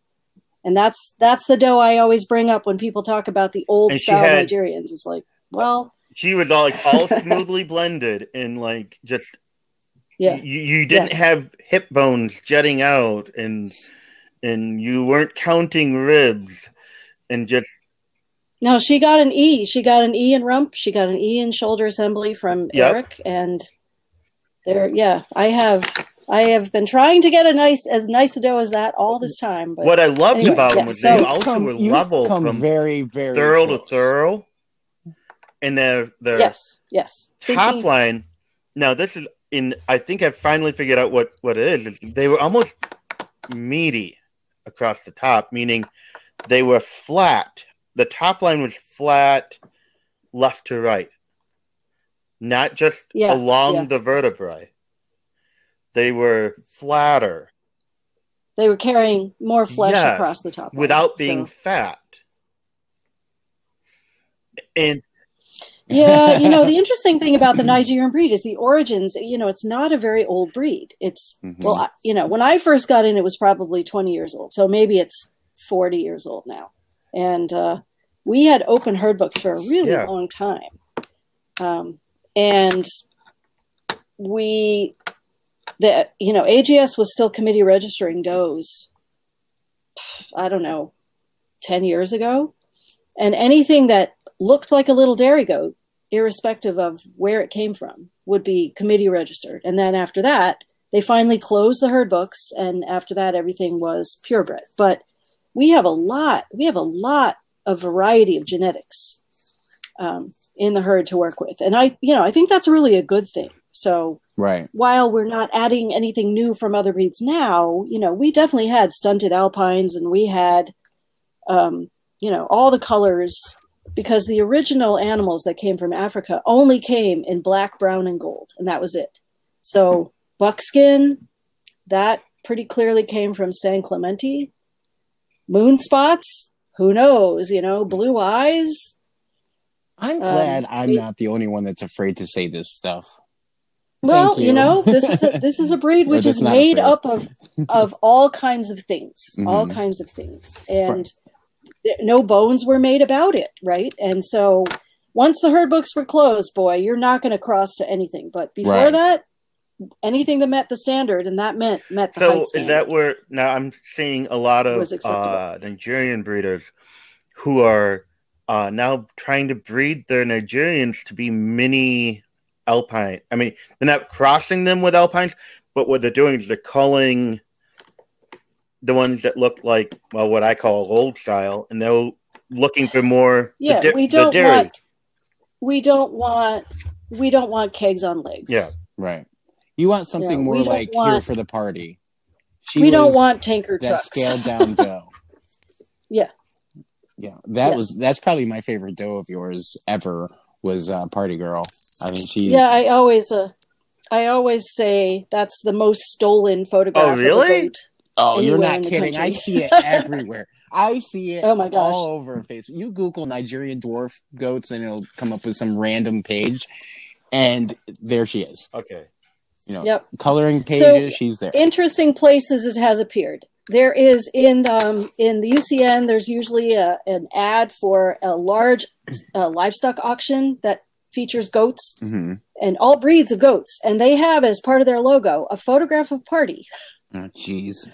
And that's that's the doe I always bring up when people talk about the old style had- Nigerians. It's like, well, she was all like all smoothly blended and like just yeah. you, you didn't have hip bones jutting out and and you weren't counting ribs and just No, she got an E. She got an E in rump. She got an E in shoulder assembly from Yep. Eric. And there, yeah, I have, I have been trying to get a nice, as nice a doe as that all this time. But what I loved Anyway, about them yes, was so- they You've also come, were you've level come from very, very thorough close. to thorough and their their yes, yes, top Thinking- line now this is in i think i finally figured out what what it is, is they were almost meaty across the top meaning they were flat the top line was flat left to right not just Yeah, along yeah. the vertebrae they were flatter They were carrying more flesh Yes, across the top line, without being so- fat and yeah, you know, the interesting thing about the Nigerian breed is the origins. You know, it's not a very old breed. It's Mhm. well, you know, when I first got in, it was probably 20 years old. So maybe it's 40 years old now. And uh, we had open herd books for a really Yeah. long time. Um, and we, the, you know, AGS was still committee registering does, I don't know, 10 years ago. And anything that looked like a little dairy goat, irrespective of where it came from, would be committee registered. And then after that, they finally closed the herd books, and after that, everything was purebred. But we have a lot, we have a lot of variety of genetics um, in the herd to work with, and I, you know, I think that's really a good thing. So Right. while we're not adding anything new from other breeds now, you know, we definitely had stunted alpines and we had, um, you know, all the colors because the original animals that came from Africa only came in black, brown, and gold, and that was it. So buckskin, that pretty clearly came from San Clemente. Moon spots, who knows? You know, blue eyes. I'm Um, glad I'm we- not the only one that's afraid to say this stuff. Well, you. you. know, this is a, this is a breed which is made up of of all kinds of things, all Mhm. kinds of things, and th- no bones were made about it, right? And so, once the herd books were closed, boy, you're not going to cross to anything. But before Right. that, anything that met the standard, and that meant met the So height is that where now I'm seeing a lot of uh, Nigerian breeders who are uh, now trying to breed their Nigerians to be mini alpine. I mean, they're not crossing them with alpines, but what they're doing is they're culling the ones that look like well, what I call old style, and they're looking for more. the yeah, da- we don't dairy. want we don't want we don't want kegs on legs. Yeah. Right. You want something Yeah, more we don't like here for the party. She we don't want tanker that trucks. scaled down doe. Yeah. Yeah. That Yes. was that's probably my favorite doe of yours ever was uh, Party Girl. I mean she Yeah, I always uh, I always say that's the most stolen photograph. Oh, really? a. Oh, you're not kidding. I see it everywhere. I see it Oh my gosh. all over Facebook. You Google Nigerian dwarf goats and it'll come up with some random page. And there she is. Okay. You know, Yep. coloring So- pages, she's there. Interesting places it has appeared. there is in um, in the UCN. There's usually a, an ad for a large uh, livestock auction that features goats hmm and all breeds of goats, and they have as part of their logo a photograph of Party. Oh, jeez.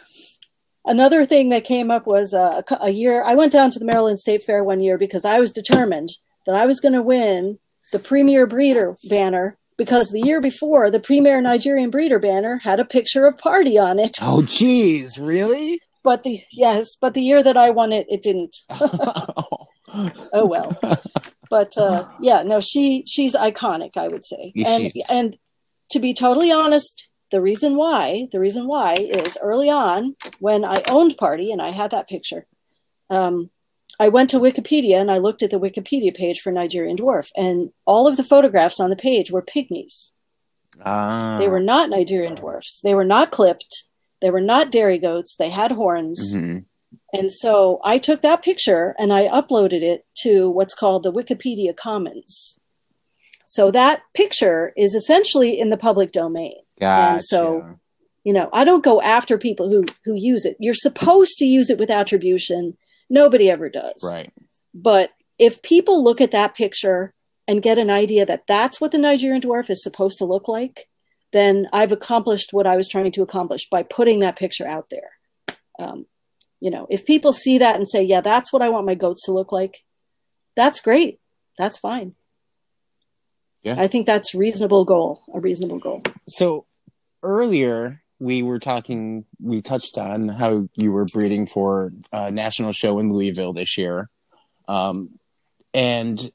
Another thing that came up was uh, a, a year. I went down to the Maryland State Fair one year because I was determined that I was going to win the Premier Breeder banner because the year before the Premier Nigerian Breeder banner had a picture of Party on it. Oh, jeez. Really? But the yes, but the year that I won it, it didn't. Oh well. but uh, yeah, no, she she's iconic. I would say, Yeah, and and to be totally honest, the reason why the reason why is early on when I owned Party and I had that picture. Um, I went to Wikipedia and I looked at the Wikipedia page for Nigerian dwarf, and all of the photographs on the page were pygmies. Ah. They were not Nigerian dwarfs. They were not clipped. They were not dairy goats. They had horns. Mhm. And so I took that picture and I uploaded it to what's called the Wikipedia Commons. So that picture is essentially in the public domain. Gotcha. so- You know, I don't go after people who who use it. You're supposed to use it with attribution. Nobody ever does. right. But if people look at that picture and get an idea that that's what the Nigerian dwarf is supposed to look like, then I've accomplished what I was trying to accomplish by putting that picture out there. Um, you know, if people see that and say, "Yeah, that's what I want my goats to look like," that's great. That's fine. Yeah. I think that's reasonable goal. A reasonable goal. So earlier we were talking, we touched on how you were breeding for a national show in Louisville this year. Um, and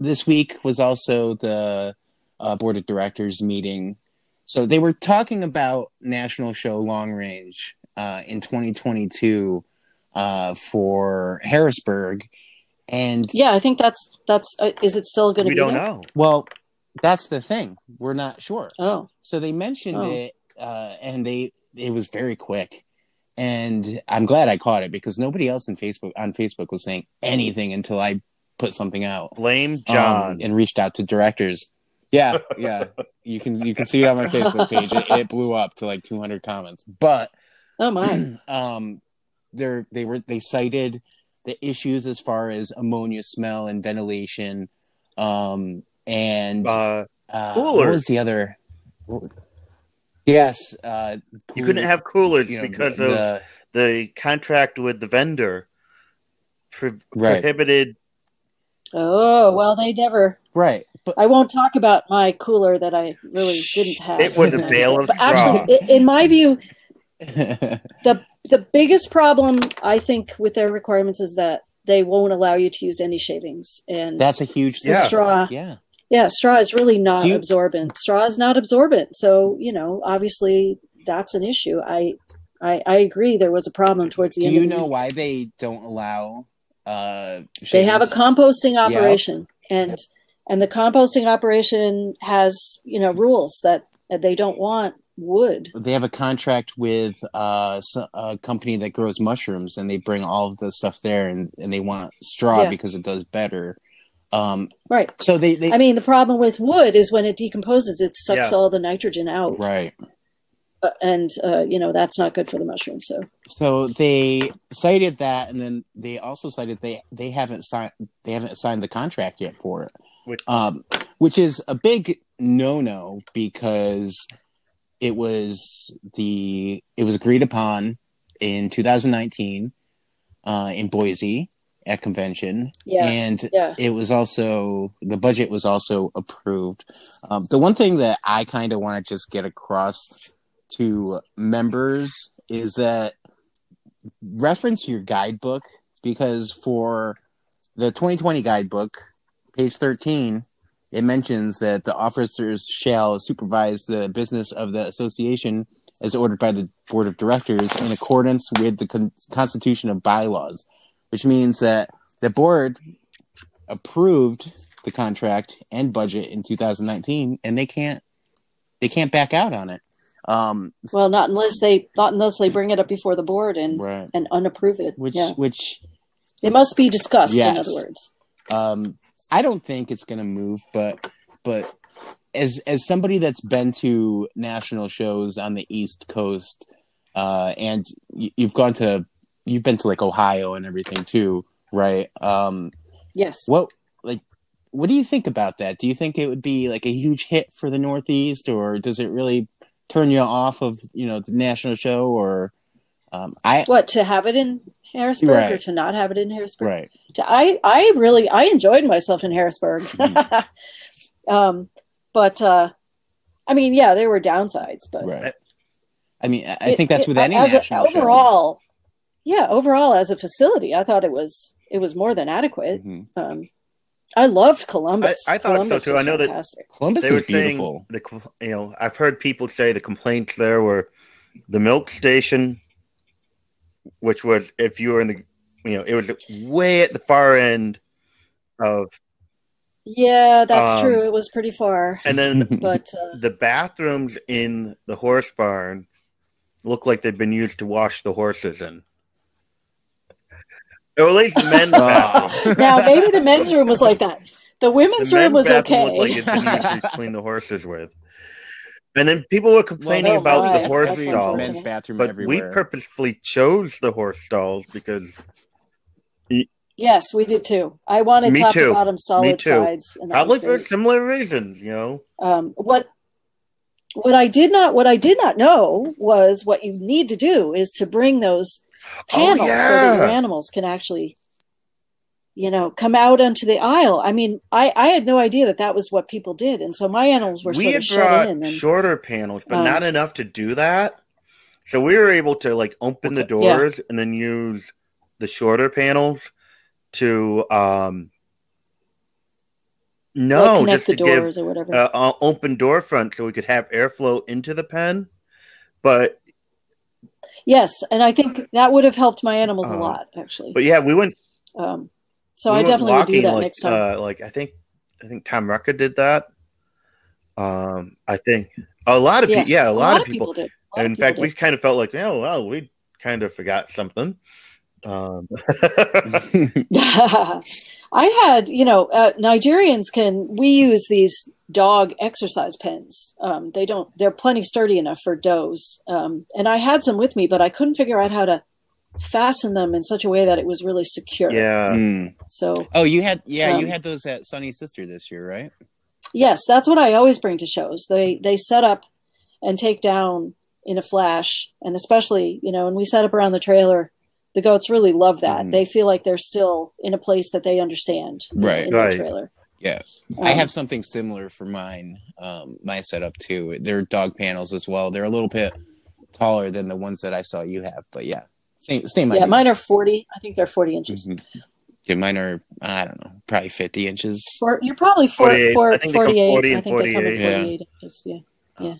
this week was also the uh, board of directors meeting. So they were talking about national show long range uh, in 2022 uh, for Harrisburg. And Yeah, I think that's that's. Uh, is it still going to We be don't there? know. well, that's the thing. We're not sure. Oh, So they mentioned Oh. it, uh, and they it was very quick, and I'm glad I caught it because nobody else in Facebook on Facebook was saying anything until I put something out Blame um, John. and reached out to directors. Yeah, yeah, you can you can see it on my Facebook page. It, it blew up to like 200 comments, but oh my. um, they're they were they cited the issues as far as ammonia smell and ventilation, um, and uh, uh, what was the other? what- Yes, uh, you couldn't have coolers you know, because the, of the- the contract with the vendor pro- Right. prohibited. Oh well, they never. right, but I won't talk about my cooler that I really didn't have. It was a bale of straw. actually, i- in my view, the the biggest problem I think with their requirements is that they won't allow you to use any shavings and that's a huge the Yeah. straw. yeah. Yeah, straw is really not you- absorbent. Straw is not absorbent, so you know, obviously, that's an issue. I, I, I agree. There was a problem towards the Do end. Do you the know year. why they don't allow? Uh, they have a composting operation and and the composting operation has you know rules that that they don't want wood They have a contract with uh, a company that grows mushrooms, and they bring all of the stuff there, and, and they want straw Yeah. because it does better. Um, right. so they, they i mean the problem with wood is when it decomposes it sucks Yeah. all the nitrogen out. Right. Uh, and uh, you know that's not good for the mushroom so. So they cited that, and then they also cited they they haven't signed they haven't signed the contract yet for it, Which- um, which is a big no no because it was the it was agreed upon in 2019 uh, in Boise at convention, yeah. And yeah. it was also the budget was also approved. Um, the one thing that I kind of want to just get across to members is that reference your guidebook because for the 2020 guidebook, page 13, it mentions that the officers shall supervise the business of the association as ordered by the board of directors in accordance with the con- constitution of bylaws, which means that the board approved the contract and budget in 2019 and they can't they can't back out on it. Um, well not unless they not unless they bring it up before the board and right. and unapprove it Which yeah which it must be discussed in other words um I don't think it's going to move but but as as somebody that's been to national shows on the east coast uh, and y- you've gone to you've been to like Ohio and everything too, right? Um, Yes. what like what do you think about that? Do you think it would be like a huge hit for the Northeast, or does it really turn you off of you know the national show? Or um, I What to have it in Harrisburg or to not have it in Harrisburg? right, To- I I really I enjoyed myself in Harrisburg. Mhm. um, but uh, I mean, yeah, there were downsides, but right. I mean, I it- think that's it- with any as a- national show. Overall. Yeah, overall as a facility, I thought it was it was more than adequate. Mhm. Um, I loved Columbus. I- I thought so, too. I know that- Columbus they were is beautiful. the you know I've heard people say the complaints there were the milk station, which was if you were in the you know it was way at the far end of, Yeah, that's Um, true. It was pretty far, and then but uh, the bathrooms in the horse barn look like they've been used to wash the horses in. Or at least the men's bathroom. now maybe the men's room was like that. The The women's room was bathroom okay. looked like it'd been to clean the horses with. And then people were complaining Well, about my, the horse that's stalls. men's bathroom But everywhere. we purposefully chose the horse stalls because yes, we did too. I wanted Me top too. to bottom solid too. sides, and that probably for similar reasons, you know. Um, what what I did not what I did not know was what you need to do is to bring those panels so that your Oh, animals can actually you know come out onto the aisle i mean i i had no idea that that was what people did and so my animals were we sort had of shut brought in and shorter panels, but um, not enough to do that. So we were able to like open the Okay. Yeah. doors and then use the shorter panels to um no like, just the to give doors or whatever uh, uh, open door front so we could have airflow into the pen. But yes and i think that would have helped my animals a Uh, lot actually but yeah, we went. um so we i went definitely would do that like, next time Uh, like I think I think Tom Rucka did that. Um, I think a lot of yes. people. Yeah, a lot, of people. did A lot of in people fact, did. we kind of felt like, oh well, we kind of forgot something. Um, I had, you know, uh, Nigerians can, we use these dog exercise pens. Um, they don't, they're plenty sturdy enough for does. Um, and I had some with me, but I couldn't figure out how to fasten them in such a way that it was really secure. yeah, Mm. So, Oh, you had yeah, you Um, had those at Sunny Sister this year, right? yes, that's what I always bring to shows. They, they set up and take down in a flash. And especially, you know, when we set up around the trailer, the goats really love that. Mhm. They feel like they're still in a place that they understand Right. in Right. the trailer. Yeah. I Um, have something similar for mine, um, my setup too. They're dog panels as well. They're a little bit taller than the ones that I saw you have, but yeah, same same Yeah, idea. mine are 40. I think they're 40 inches. Mhm. Yeah, mine are I don't know, probably fifty inches. Or you're probably four, 48. four, I think they come 48. 40 I and think they come in 48. 48 inches. Yeah. Yeah.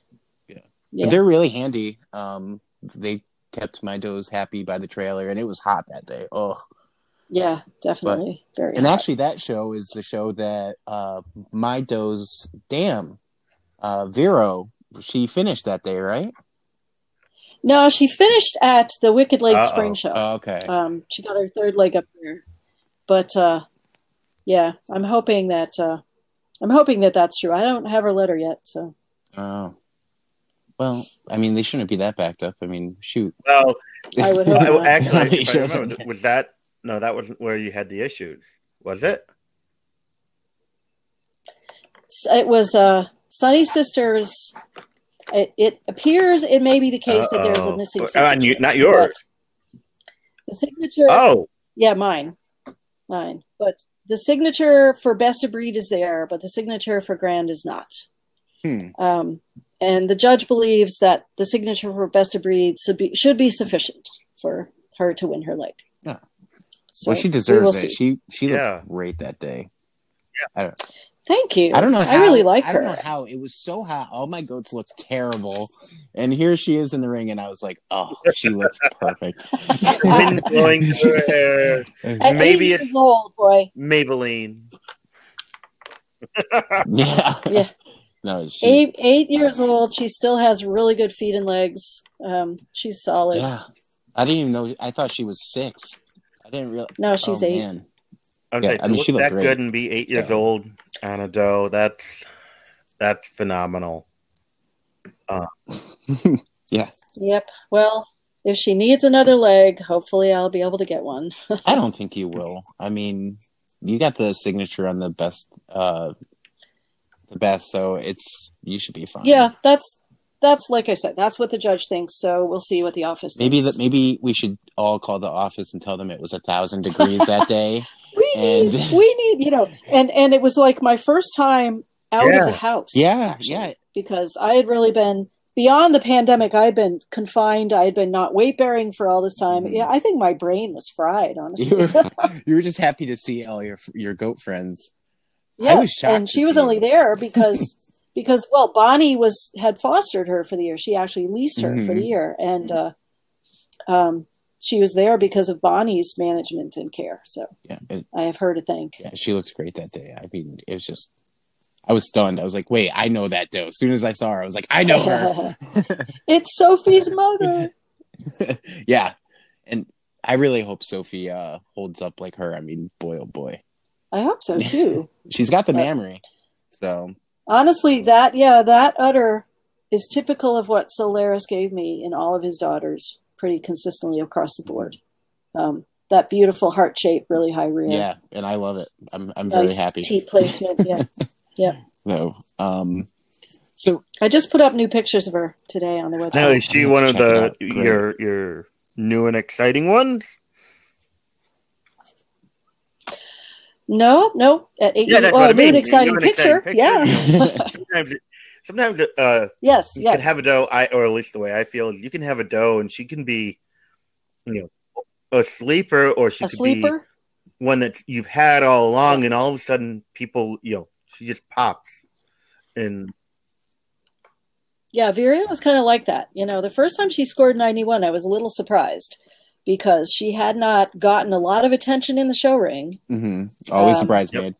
Yeah. Yeah. They're really handy. Um, they kept my does happy by the trailer, and it was hot that day. Oh, Yeah, definitely. Very and hot. actually, that show is the show that uh, my does. Damn, uh, Vero, she finished that day, right? No, she finished at the Wicked Lake Uh-oh. Spring Show. Oh, okay. um, she got her third leg up there. But uh, yeah, I'm hoping that uh, I'm hoping that that's true. I don't have her letter yet, so Oh. Well, I mean, they shouldn't be that backed up. I mean, shoot. well, I would hope I- actually, They if I remember, was that no? That wasn't where you had the issues, was it? it was uh, Sunny Sisters. It, it appears it may be the case that there's a missing Uh, signature. you- not yours. The signature. Oh, Yeah, mine. Mine. But the signature for best of breed is there, but the signature for grand is not. Hmm. Um, and the judge believes that the signature for best of breed should be, should be sufficient for her to win her leg. Yeah. So well, she we will deserves see. it. She she looked Yeah. great that day. Yeah. Thank you. I don't know. How, I really like I her. don't know how it was so hot. All my goats looked terrible, and here she is in the ring, and I was like, "Oh, she looks perfect." wind blowing through her hair. At maybe it's- old, boy. Maybelline. yeah, Yeah. No, she. Eight eight years old. She still has really good feet and legs. Um, she's solid. Yeah, I didn't even know. I thought she was six. I didn't realize. No, she's oh, eight. Man. I'm Yeah, saying, I mean, to she looked that great. good and be eight years Yeah. old on a doe. That's that's phenomenal. Uh. yeah. Yep. Well, if she needs another leg, hopefully I'll be able to get one. I don't think you will. I mean, you got the signature on the best, uh, the best, so it's you should be fine. yeah, that's that's like I said, that's what the judge thinks. So we'll see what the office Maybe that maybe we should all call the office and tell them it was a thousand degrees that day. we need and- we need you know, and and it was like my first time out Yeah. of the house. Yeah, actually, yeah. because I had really been beyond the pandemic. I had been confined. I had been not weight bearing for all this time. Mhm. Yeah, I think my brain was fried. Honestly, You were, you were just happy to see all your your goat friends. Yes, was and she was only her. there because because well, Bonnie was had fostered her for the year. She actually leased her for Mhm. the year, and uh, um, she was there because of Bonnie's management and care. So Yeah, it, I have her to thank. yeah, she looks great that day. I mean, it was just. I was stunned. I was like, "Wait, I know that though As soon as I saw her, I was like, "I know her." it's Sophie's mother. yeah, and I really hope Sophie uh, holds up like her. I mean, boy, oh boy, I hope so too. she's got the But- memory. So Honestly, that yeah, that udder is typical of what Solaris gave me in all of his daughters, pretty consistently across the board. Um, that beautiful heart shape, really high rear. yeah, and I love it. I'm I'm very happy. teat placement. Yeah. yeah. So, um, so I just put up new pictures of her today on the website. Now, is she one of to check it the your your new and exciting ones? No, no. At eight, Yeah, that's oh, what I mean. and exciting and picture. exciting Yeah. sometimes, it- sometimes uh, yes, you yes. can have a doe, I or at least the way I feel, you can have a doe, and she can be, you know, a sleeper, or she a could sleeper. be one that you've had all along, and all of a sudden, people, you know, she just pops, and Yeah, Viria was kind of like that. You know, the first time she scored 91, I was a little surprised because she had not gotten a lot of attention in the show ring. mhm. always Um, surprise Yep. made.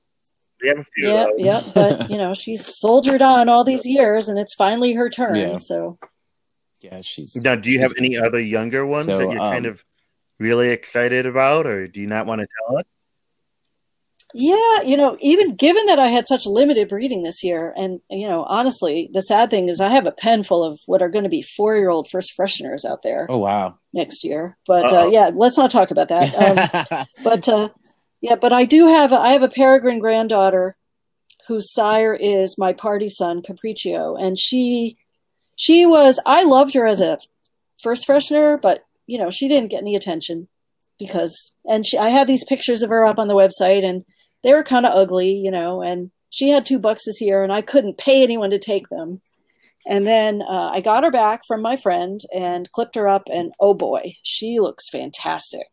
we have a few. Yeah, of yeah. But, you know, she's soldiered on all these years and it's finally her turn. Yeah. So, Yeah, she's Now, do you have any other younger ones So, that you're kind um, of really excited about, or do you not want to tell us? Yeah, you know, even given that I had such limited breeding this year, and, you know, honestly, the sad thing is I have a pen full of what are going to be four year old first fresheners out there Oh wow. next year. But, uh, yeah, let's not talk about that. Um, but uh, yeah, but I do have a, I have a peregrine granddaughter whose sire is my party son Capriccio, and she she was I loved her as a first freshener, but you know she didn't get any attention because and she I had these pictures of her up on the website and they were kind of ugly, you know, and she had two bucks this year and I couldn't pay anyone to take them. And then uh, I got her back from my friend and clipped her up, and oh boy, she looks fantastic.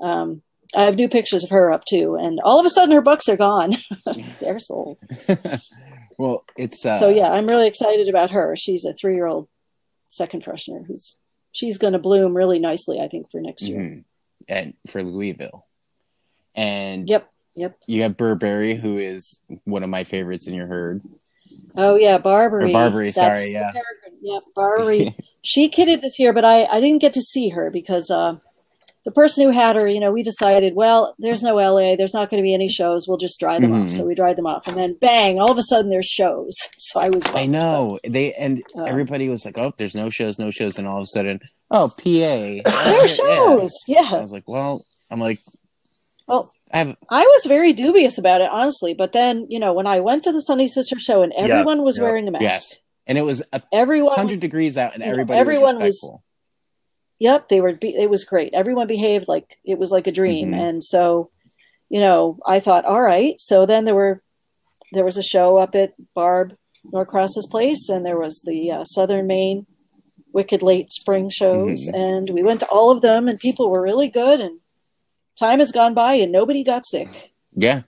Um, I have new pictures of her up too, and all of a sudden her bucks are gone. They're sold. well, it's uh, so yeah, I'm really excited about her. She's a three year old second freshener who's she's going to bloom really nicely, I think, for next year. mhm. and for Louisville, and Yep, yep. you have Burberry, who is one of my favorites in your herd. Oh yeah, Barbary. Or Barbary, That's sorry, yeah. peregrine. Yep, Barbary. she kidded this year, but I I didn't get to see her because uh, the person who had her, you know, we decided, well, there's no LA, there's not going to be any shows. We'll just dry them Mhm. off. So we dried them off, and then bang, all of a sudden there's shows. So I was. I bummed, know they and Uh, everybody was like, "Oh, there's no shows, no shows," and all of a sudden, oh, PA, but Yeah. There are shows. Yeah. I was like, "Well," I'm like, Well, "I I was very dubious about it, honestly. But then, you know, when I went to the Sunny Sister show and everyone was yeah. wearing a mask, yes," and it was a everyone was hundred degrees out, and you know, everybody everyone was was- Yep, they were. Be- it was great. Everyone behaved like it was like a dream, Mhm. and so, you know, I thought, all right. So then there were, there was a show up at Barb Norcross's place, and there was the uh, Southern Maine Wicked Late Spring shows, Mhm. and we went to all of them, and people were really good, and time has gone by, and nobody got sick. yeah,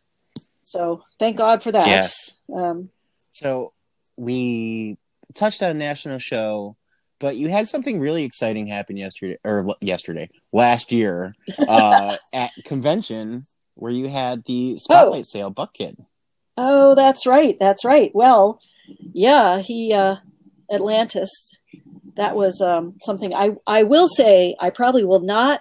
So thank God for that. yes. Um, So we touched on a national show, but you had something really exciting happen yesterday, or yesterday, last year, uh, at convention where you had the spotlight sale buck kid. Oh, that's right. That's right. Well, yeah, he uh Atlantis. That was um something I I will say I probably will not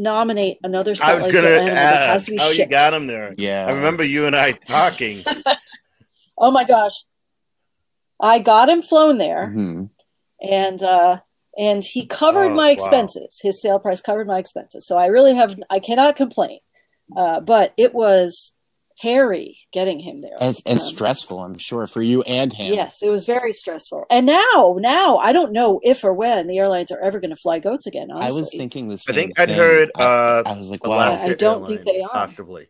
nominate another I was gonna animal ask to be you got him there. Yeah, I remember you and I talking. Oh my gosh. I got him flown there Mhm. and uh and he covered Oh, my wow. expenses. His sale price covered my expenses, so I really have I cannot complain. Uh, but it was hairy getting him there. And, and Um, stressful, I'm sure, for you and him. Yes, it was very stressful. And now, now I don't know if or when the airlines are ever going to fly goats again. Honestly, I was thinking the I think I'd thing. heard I, uh, I was like, the wow. last I don't think they are. possibly.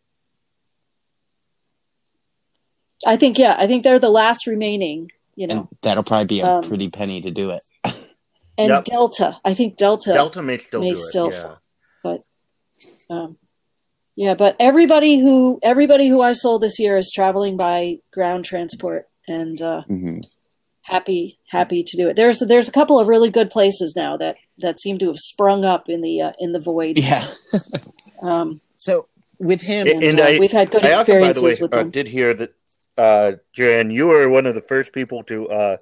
I think yeah, I think they're the last remaining. You know, and that'll probably be a Um, pretty penny to do it. and Yep. Delta. I think Delta. Delta may still may do still it. Yeah. fall. Um, yeah, but everybody who everybody who I sold this year is traveling by ground transport, and uh, Mhm. happy happy to do it. There's there's a couple of really good places now that that seem to have sprung up in the uh, in the void. Yeah. Um, So with him, And- and and uh, I- we've had good I also, by the way, experiences with uh, them. did hear that, uh, Jan, you were one of the first people to uh,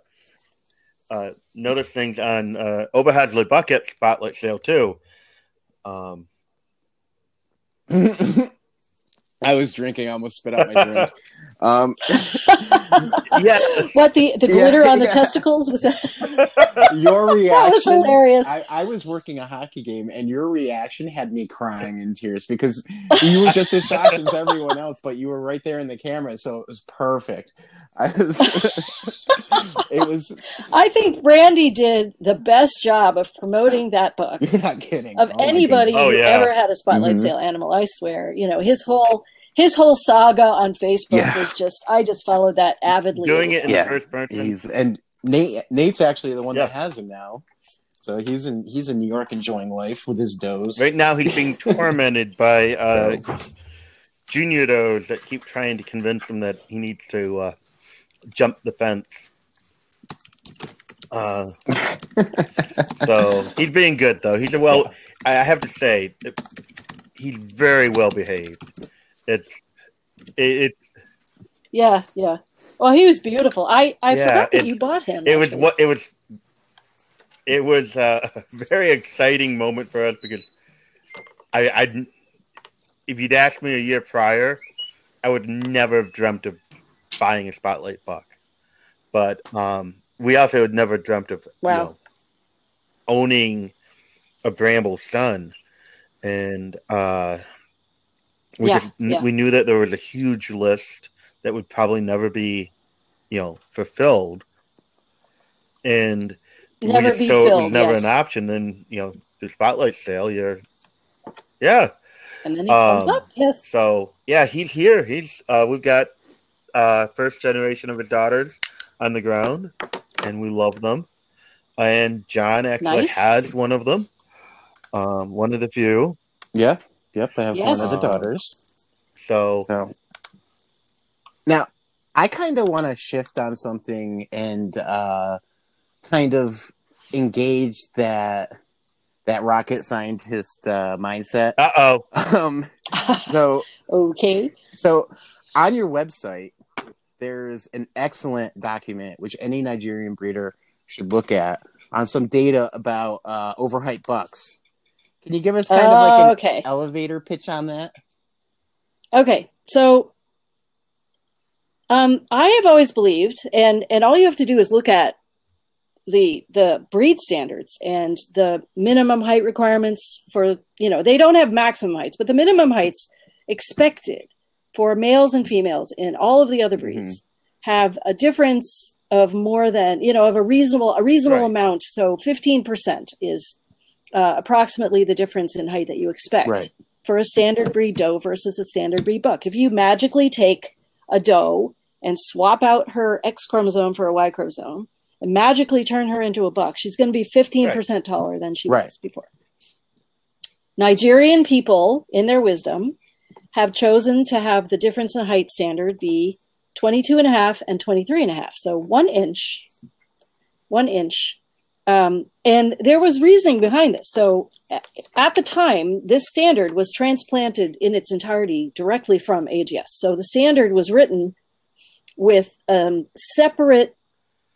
uh, notice things on uh, Oberhasli Bucket Spotlight Sale too. Um, I was drinking, I almost spit out my drink. Um, yeah, What the the Yeah, glitter on the yeah. testicles was that, your that reaction. was hilarious. I, I was working a hockey game, and your reaction had me crying in tears because you were just as shocked as everyone else, but you were right there in the camera, so it was perfect. I was, it was. I think Randy did the best job of promoting that book You're not kidding. of Oh anybody goodness. Oh, who yeah. ever had a spotlight Mhm. sale animal. I swear, you know his whole his whole saga on Facebook Yeah. was just. I just followed that avidly. doing it in Yeah. the first person. He's and Nate. Nate's actually the one Yeah. that has him now. So he's in he's in New York enjoying life with his does. Right now, he's being tormented by uh, junior does that keep trying to convince him that he needs to uh, jump the fence. Uh, so he's being good, though. He's a well. I I have to say, he's very well behaved. It's it, it Yeah, yeah. Well, he was beautiful. I I Yeah, forgot that you bought him. it was what it was. It was uh, a very exciting moment for us because I, I, if you'd asked me a year prior, I would never have dreamt of buying a spotlight buck. But um, we also had never dreamt of Wow. you know, owning a Bramble Sun, and uh, we Yeah, just yeah. we knew that there was a huge list that would probably never be, you know, fulfilled, and we Never just- be so it was never yes. an option. Then you know, the spotlight sale, you're, yeah. and then he comes um, up. Yes. So yeah, he's here. He's uh, we've got uh, first generation of his daughters on the ground, and we love them. And John actually Nice. has one of them, um, one of the few. Yeah. Yep. I have Yes. one of the daughters. So So now I kind of want to shift on something and uh, kind of engage that that rocket scientist uh, mindset. uh oh, Um, so okay. so on your website, there's an excellent document which any Nigerian breeder should look at on some data about uh, overhyped bucks. Can you give us kind of like an okay. elevator pitch on that? Okay, so um, I have always believed, and and all you have to do is look at the the breed standards and the minimum height requirements for you know they don't have maximum heights, but the minimum heights expected for males and females in all of the other breeds have a difference of more than you know of a reasonable a reasonable Right. amount. So fifteen percent is uh, approximately the difference in height that you expect Right. for a standard breed doe versus a standard breed buck. If you magically take a doe and swap out her X chromosome for a Y chromosome and magically turn her into a buck, she's going to be 15% taller than she Right. was before. Nigerian people, in their wisdom, have chosen to have the difference in height standard be 22 and a half and 23 and a half. So one inch, one inch. Um, and there was reasoning behind this. So at the time, this standard was transplanted in its entirety directly from AGS. So the standard was written with um, separate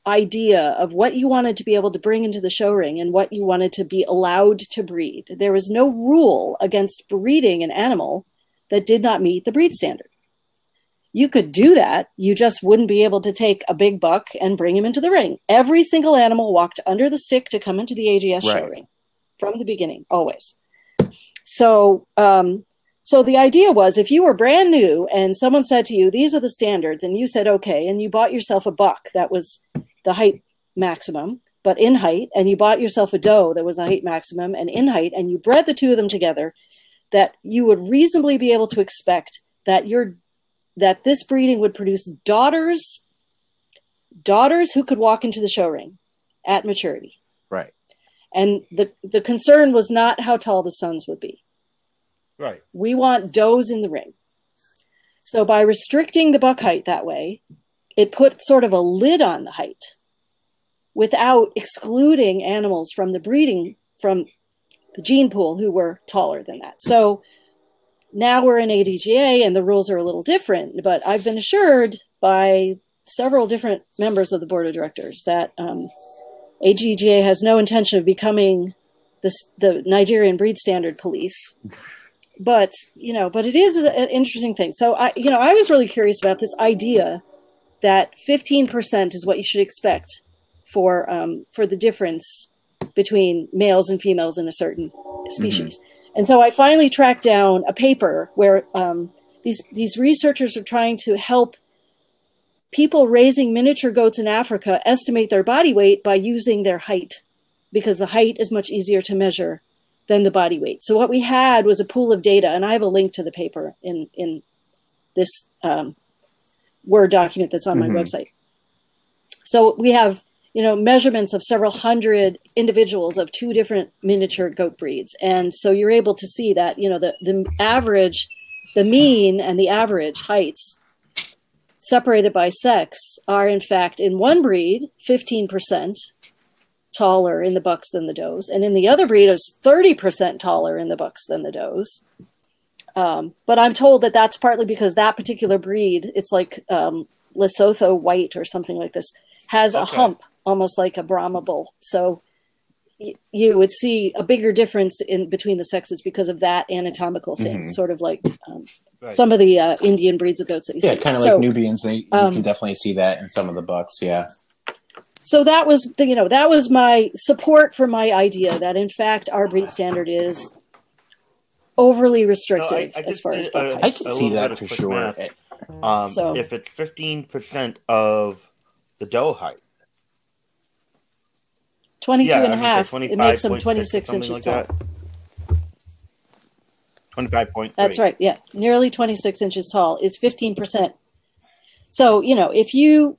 idea of what you wanted to be able to bring into the show ring and what you wanted to be allowed to breed. There was no rule against breeding an animal that did not meet the breed standard. You could do that. You just wouldn't be able to take a big buck and bring him into the ring. Every single animal walked under the stick to come into the AGS show ring from the beginning, always. So, um, so the idea was if you were brand new and someone said to you, these are the standards, and you said, okay, and you bought yourself a buck that was the height maximum, but in height, and you bought yourself a doe that was a height maximum and in height, and you bred the two of them together, that you would reasonably be able to expect that your that this breeding would produce daughters daughters who could walk into the show ring at maturity Right. and the the concern was not how tall the sons would be Right. we want does in the ring so by restricting the buck height that way it put sort of a lid on the height without excluding animals from the breeding from the gene pool who were taller than that so now we're in ADGA and the rules are a little different, but I've been assured by several different members of the board of directors that um, ADGA has no intention of becoming the, the Nigerian breed standard police. But you know, but it is an interesting thing. So I, you know, I was really curious about this idea that 15% is what you should expect for um, for the difference between males and females in a certain species. And so I finally tracked down a paper where um, these these researchers are trying to help people raising miniature goats in Africa estimate their body weight by using their height, because the height is much easier to measure than the body weight. So what we had was a pool of data, and I have a link to the paper in in this um, Word document that's on my Mhm. website. So we have you know measurements of several hundred individuals of two different miniature goat breeds. And so you're able to see that you know the the average the mean and the average heights separated by sex are in fact in one breed 15% taller in the bucks than the does. And in the other breed is 30% taller in the bucks than the does. Um, but i'm told that that's partly because that particular breed it's like um, lesotho white or something like this has a hump almost like a brahma bull so y- you would see a bigger difference in between the sexes because of that anatomical thing Mhm. sort of like um, Right. some of the uh, indian breeds of goats that you Yeah, see kind of So- like Nubians. They you um, can definitely see that in some of the bucks. Yeah. so that was the- you know that was my support for my idea that in fact our breed standard is overly restrictive No, I- I as just far as did, buck uh. I can see that for sure. Um, So- if it's fifteen percent of the doe height, 22 yeah, and a I would say half it makes them 26 something inches like tall that. Twenty-five point. That's right. Yeah. Nearly 26 inches tall is 15%. So, you know, if you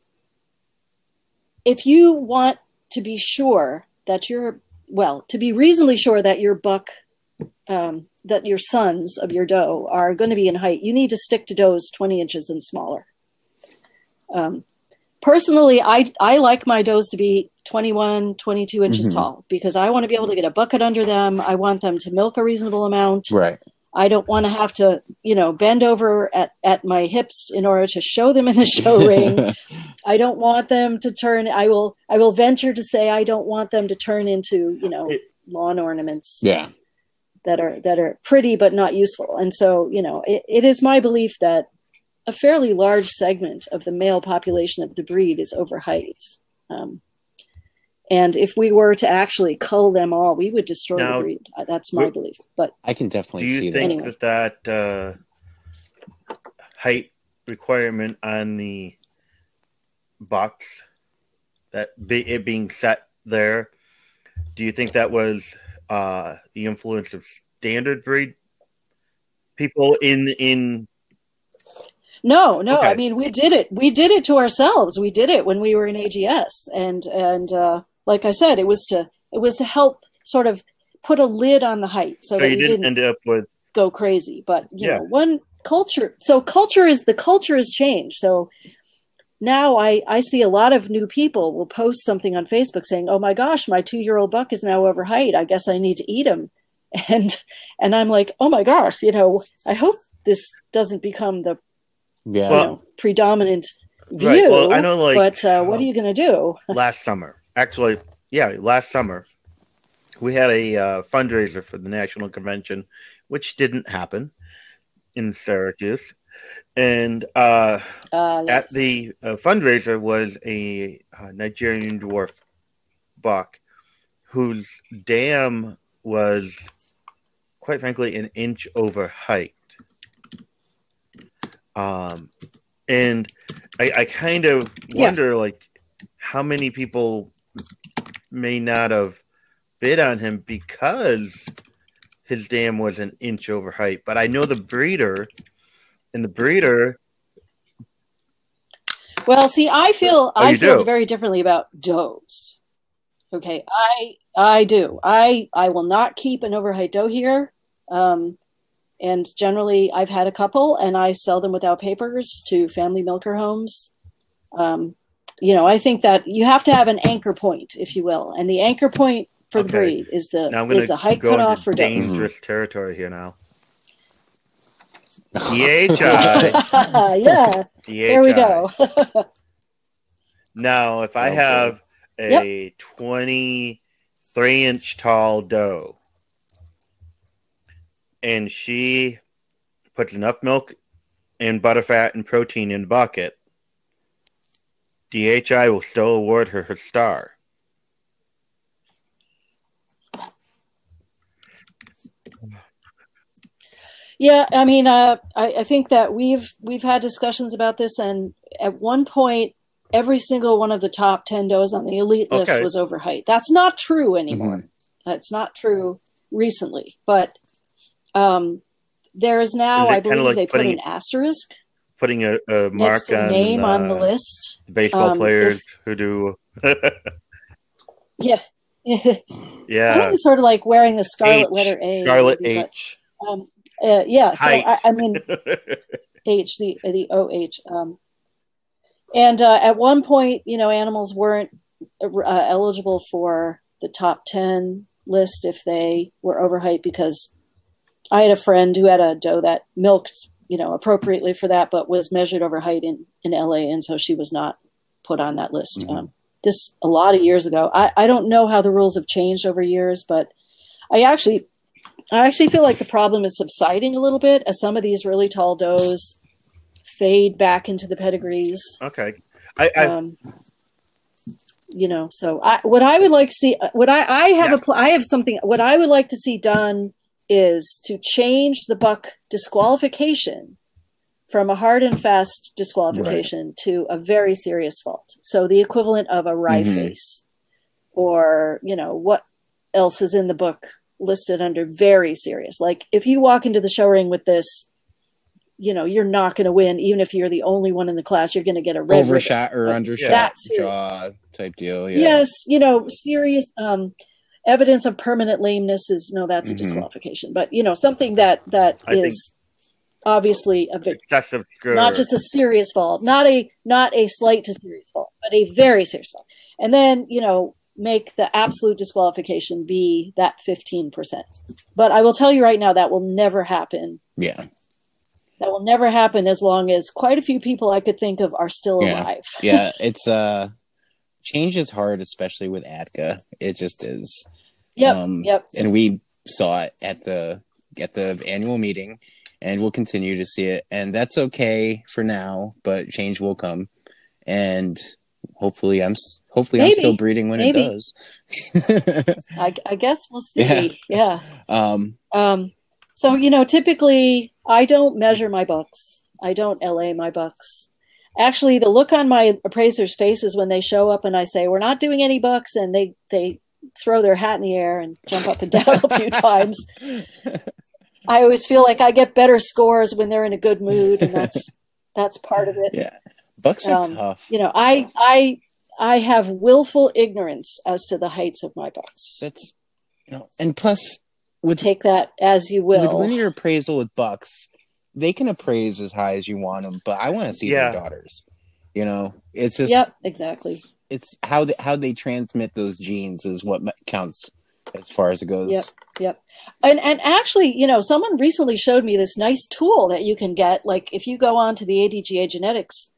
if you want to be sure that your well, to be reasonably sure that your buck um, that your sons of your doe are going to be in height, you need to stick to does 20 inches and smaller. Um, personally, I, I like my does to be 21, 22 inches Mhm. tall because I want to be able to get a bucket under them. I want them to milk a reasonable amount. Right. I don't want to have to, you know, bend over at, at my hips in order to show them in the show ring. I don't want them to turn. I will. I will venture to say I don't want them to turn into, you know, It- lawn ornaments yeah. that are that are pretty but not useful. And so, you know, it, it is my belief that a fairly large segment of the male population of the breed is over height. Um, and if we were to actually cull them all, we would destroy Now, the breed. Uh, That's my wh- belief. But I can definitely see that. Do you see think that. Anyway. that that uh, height requirement on the bucks, that be, it being set there, do you think that was uh, the influence of standard breed people in in? No, no. I mean, we did it. We did it to ourselves. We did it when we were in AGS, and and uh, like I said, it was to it was to help sort of put a lid on the height so, So, that you didn't, didn't end up with go crazy. But you Yeah. know, one culture. So culture is the culture has changed. So now I I see a lot of new people will post something on Facebook saying, "Oh my gosh, my two year old buck is now over height. I guess I need to eat him." And and I'm like, "Oh my gosh, you know, I hope this doesn't become the Yeah. you Well- know, predominant view. Right, well, I know, like, but uh, what are you going to do? last summer. Actually, yeah, last summer we had a uh, fundraiser for the national convention, which didn't happen in Syracuse. and uh, Uh, yes. at the uh, fundraiser was a uh, Nigerian dwarf buck whose dam was, quite frankly, an inch over height. Um, and I, I kind of Yeah. wonder, like, how many people may not have bid on him because his dam was an inch over height. But I know the breeder, and the breeder Well, see, I feel Oh, I feel do? very differently about does. Okay, I I do. I I will not keep an overheight doe here. Um, and generally, I've had a couple, and I sell them without papers to family milker homes. Um, you know, I think that you have to have an anchor point, if you will, and the anchor point for the breed is the Now I'm going is the to height go cutoff into for does. dangerous territory here now. DHI. yeah, there we go. Now, if I boy. have a 23 inch tall doe and she puts enough milk and butterfat and protein in the bucket, DHI will still award her her star. Yeah, I mean, uh, I, I think that we've we've had discussions about this, and at one point, every single one of the top ten does on the elite list Okay. was over height. That's not true anymore. Mhm. That's not true recently, but um, there is now, Is I believe, like they put an asterisk Putting a, a mark next to the on name on the uh, list. baseball Um, players if- who do. Yeah, I yeah. think it's sort of like wearing the scarlet H, letter A. Scarlet maybe, but, H. um, uh, yeah, so I, I mean, H, the the OH. Um, and uh, at one point, you know, animals weren't uh, eligible for the top 10 list if they were overheight because I had a friend who had a doe that milked, you know, appropriately for that, but was measured over height in, in LA. And so she was not put on that list. Mhm. Um, this a lot of years ago. I, I don't know how the rules have changed over years, but I actually I actually feel like the problem is subsiding a little bit as some of these really tall does fade back into the pedigrees. okay. I, I, Um, you know, so I, what I would like to see, what I, I have Yeah. a, pl- I have something, what I would like to see done is to change the buck disqualification from a hard and fast disqualification to a very serious fault. So the equivalent of a wry Mhm. face or, you know, what else is in the book listed under very serious. Like if you walk into the show ring with this, you know, you're not going to win. Even if you're the only one in the class, you're going to get a red ribbon. Overshot or Like, undershot jaw type deal. Yeah. Yes, you know, serious um, evidence of permanent lameness is no, that's a Mhm. disqualification. But you know, something that that I is obviously a screw. not just a serious fault, not a not a slight to serious fault, but a very serious fault. And then you know, make the absolute disqualification be that fifteen percent. But I will tell you right now, that will never happen. Yeah. That will never happen as long as quite a few people I could think of are still Yeah. alive. Yeah. It's uh change is hard, especially with ADGA. It just is. Yep. Um, yep. and we saw it at the at the annual meeting and we'll continue to see it and that's okay for now but change will come and hopefully i'm hopefully i'm still breeding when Maybe. it does I, I guess we'll see. Yeah. yeah. um Um, so you know, typically I don't measure my bucks. I don't LA my bucks. Actually, the look on my appraisers' faces when they show up and I say we're not doing any bucks, and they they throw their hat in the air and jump up and down a few times. I always feel like I get better scores when they're in a good mood, and that's that's part of it. yeah bucks are Um, tough You know, I I I have willful ignorance as to the heights of my bucks. that's you know and plus with Take that as you will. with linear appraisal with bucks they can appraise as high as you want them but i want to see Yeah. their daughters you know it's just Yep, exactly. It's how they, how they transmit those genes is what counts as far as it goes. Yep. Yep. And and actually, you know, someone recently showed me this nice tool that you can get. Like if you go on to the ADGA Genetics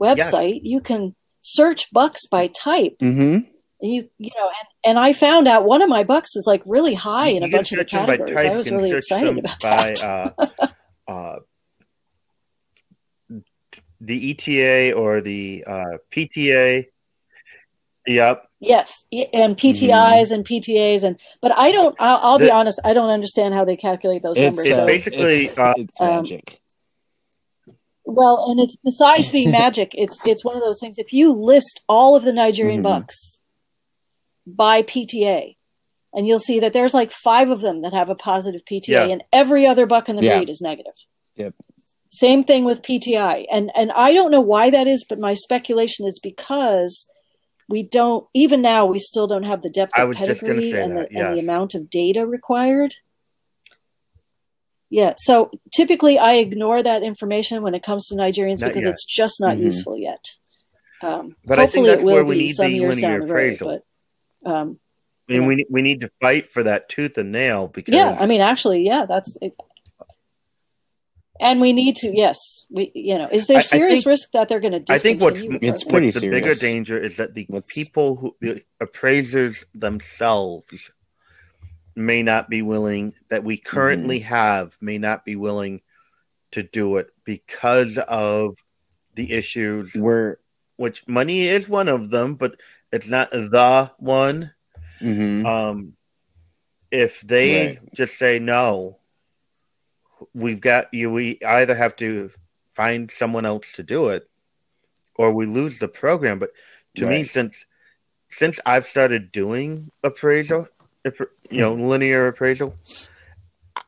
website, you can search bucks by type. Mm-hmm. And you you know, and, and I found out one of my bucks is like really high in a bunch of the search by categories. type, I was really excited them about by, that. Uh, uh, the ETA or the uh, PTA. Yep. Yes, and PTIs and PTAs, and but I don't. I'll, I'll be honest. I don't understand how they calculate those numbers. It's so, basically, it's, uh, it's Um, magic. well, and it's besides being magic. It's it's one of those things. If you list all of the Nigerian Mhm. bucks by PTA, and you'll see that there's like five of them that have a positive PTA, Yeah. and every other buck in the Yeah. breed is negative. Yep. Same thing with PTI, and and I don't know why that is, but my speculation is because we don't even now we still don't have the depth of was just gonna pedigree and, that, the, and the amount of data required. Yeah, so typically I ignore that information when it comes to Nigerians Not because yet. it's just not Mhm. useful yet. Um, But I think that's it will where we be need the years linear down the road. appraisal. But um, I mean, Yeah. we we need to fight for that tooth and nail because yeah, I mean, actually, yeah, that's. And we need to, yes, we, you know, is there I- I serious think- risk that they're going to do? I think what's discontinue? with It's programs? pretty what's the bigger danger is that the What's- people who the appraisers themselves may not be willing that we currently Mm-hmm. have may not be willing to do it because of the issues We're which money is one of them but it's not the one mhm. um if they Right. just say no we've got you we either have to find someone else to do it or we lose the program. But to me since since i've started doing appraisal you know linear appraisal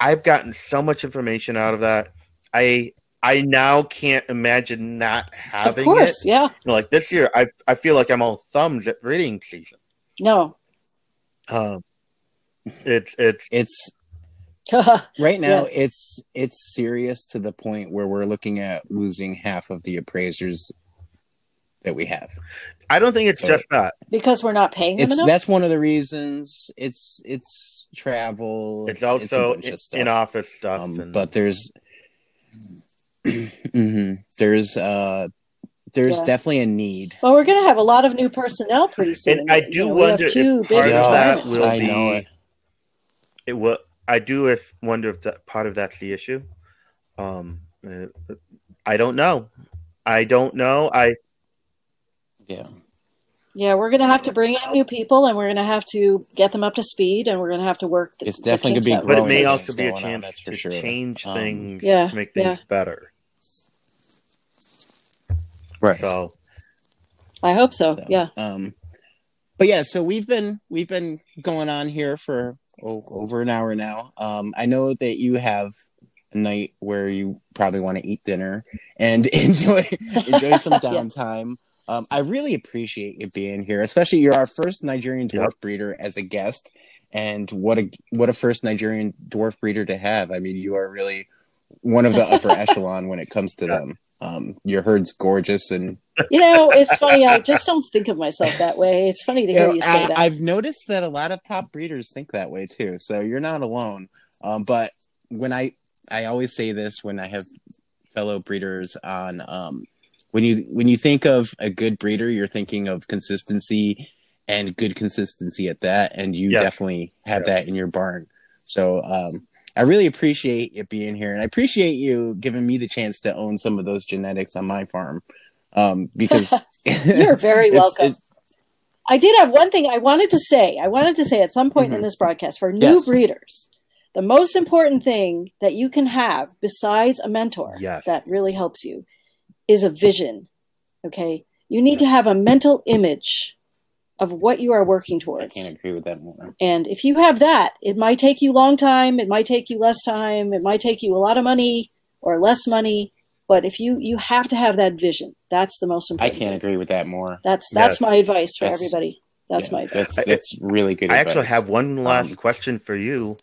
i've gotten so much information out of that. I i now can't imagine not Of having course, it yeah. You know, like this year i i feel like i'm all thumbs at reading season. No. um it's it's it's right now it's it's serious to the point where we're looking at losing half of the appraisers that we have. I don't think it's So- just that. because we're not paying them enough. that's one of the reasons. It's it's travel. It's a also bunch of stuff. in office stuff. Um, and, but there's Mhm. there's uh there's Yeah. definitely a need. Well, we're going to have a lot of new personnel pretty soon. and I You do know, we have wonder two if part of that will I be. know it. It will. I do if wonder if that part of that's the issue. Um, uh, I don't know. I don't know. I Yeah. Yeah, we're going to have to bring in new people, and we're going to have to get them up to speed, and we're going to have to work. The, It's definitely kinks gonna be out. but it may also be a going on, chance to sure. change Um, things Yeah, to make things yeah. better. Right. So I hope so. So, Yeah. Um, but yeah, so we've been we've been going on here for oh, over an hour now. Um, I know that you have a night where you probably want to eat dinner and enjoy enjoy some Yeah. downtime. Um, I really appreciate you being here, especially you're our first Nigerian dwarf Yep. breeder as a guest, and what a what a first Nigerian dwarf breeder to have. I mean, you are really one of the upper echelon when it comes to them. Um, your herd's gorgeous and You know, it's funny. I just don't think of myself that way. It's funny to You hear know, you say I, that. I've noticed that a lot of top breeders think that way too. So you're not alone. Um, but when I I always say this when I have fellow breeders on um, when you when you think of a good breeder, you're thinking of consistency and good consistency at that, and you Yes. definitely have Yeah. that in your barn. So um, I really appreciate you being here, and I appreciate you giving me the chance to own some of those genetics on my farm. Um, because You're very it's- welcome. it's- I did have one thing I wanted to say. I wanted to say at some point in Mhm. this broadcast for new Yes. breeders, the most important thing that you can have besides a mentor Yes. that really helps you is a vision. Okay. You need to have a mental image of what you are working towards. I can't agree with that more. And if you have that, it might take you long time, it might take you less time, it might take you a lot of money or less money, but if you you have to have that vision. That's the most important. I can't thing. agree with that more. That's that's Yes. my advice for That's- everybody. That's Yeah, my advice. That's that's really good. I actually advice. have one last Um, question for you,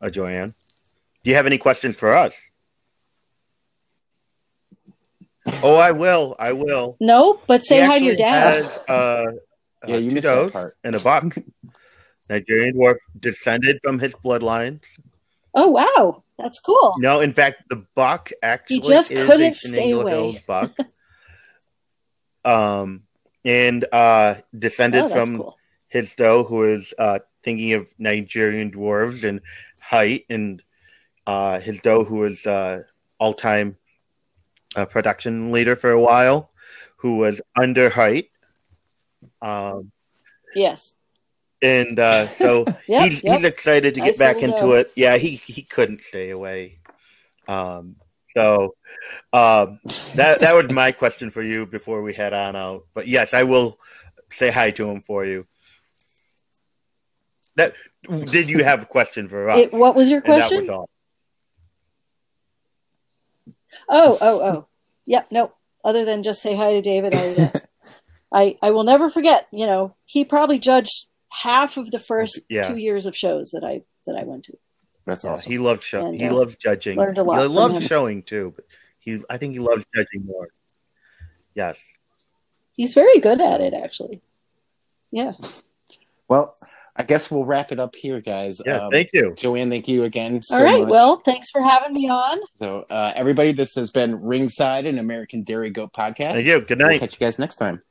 uh, Joanne. Do you have any questions for us? Oh, I will. I will. No, but say hi to your dad. Has, uh, Yeah, uh, you missed that part. And a buck. Nigerian dwarf descended from his bloodlines. Oh wow, that's cool. No, in fact, the buck actually he just is couldn't a stay away. Hills buck. um, and uh, descended Oh, from cool. his doe, who is uh, thinking of Nigerian dwarves and height, and uh, his doe, who is uh, all time a production leader for a while who was under height. Um, Yes. And uh, so Yep, he's, yep. he's excited to I get back into down. it. Yeah, he he couldn't stay away. Um, so um, that that was my question for you before we head on out. But yes, I will say hi to him for you. That did you have a question for us? It, what was your question? was all. Oh, oh, oh. Yep. No. Other than just say hi to David, I, uh, I, I will never forget. You know, he probably judged half of the first Yeah. two years of shows that I that I went to. That's awesome. He loves show. And, he uh, loves judging. learned a lot He from loves him. showing too, but he I think he loves judging more. Yes. He's very good at it, actually. Yeah. Well, I guess we'll wrap it up here, guys. Yeah. Um, thank you. Joanne, thank you again. So All right. much. Well, thanks for having me on. so uh, everybody, this has been Ringside, an American Dairy Goat podcast. Thank you. Good We'll night. catch you guys next time.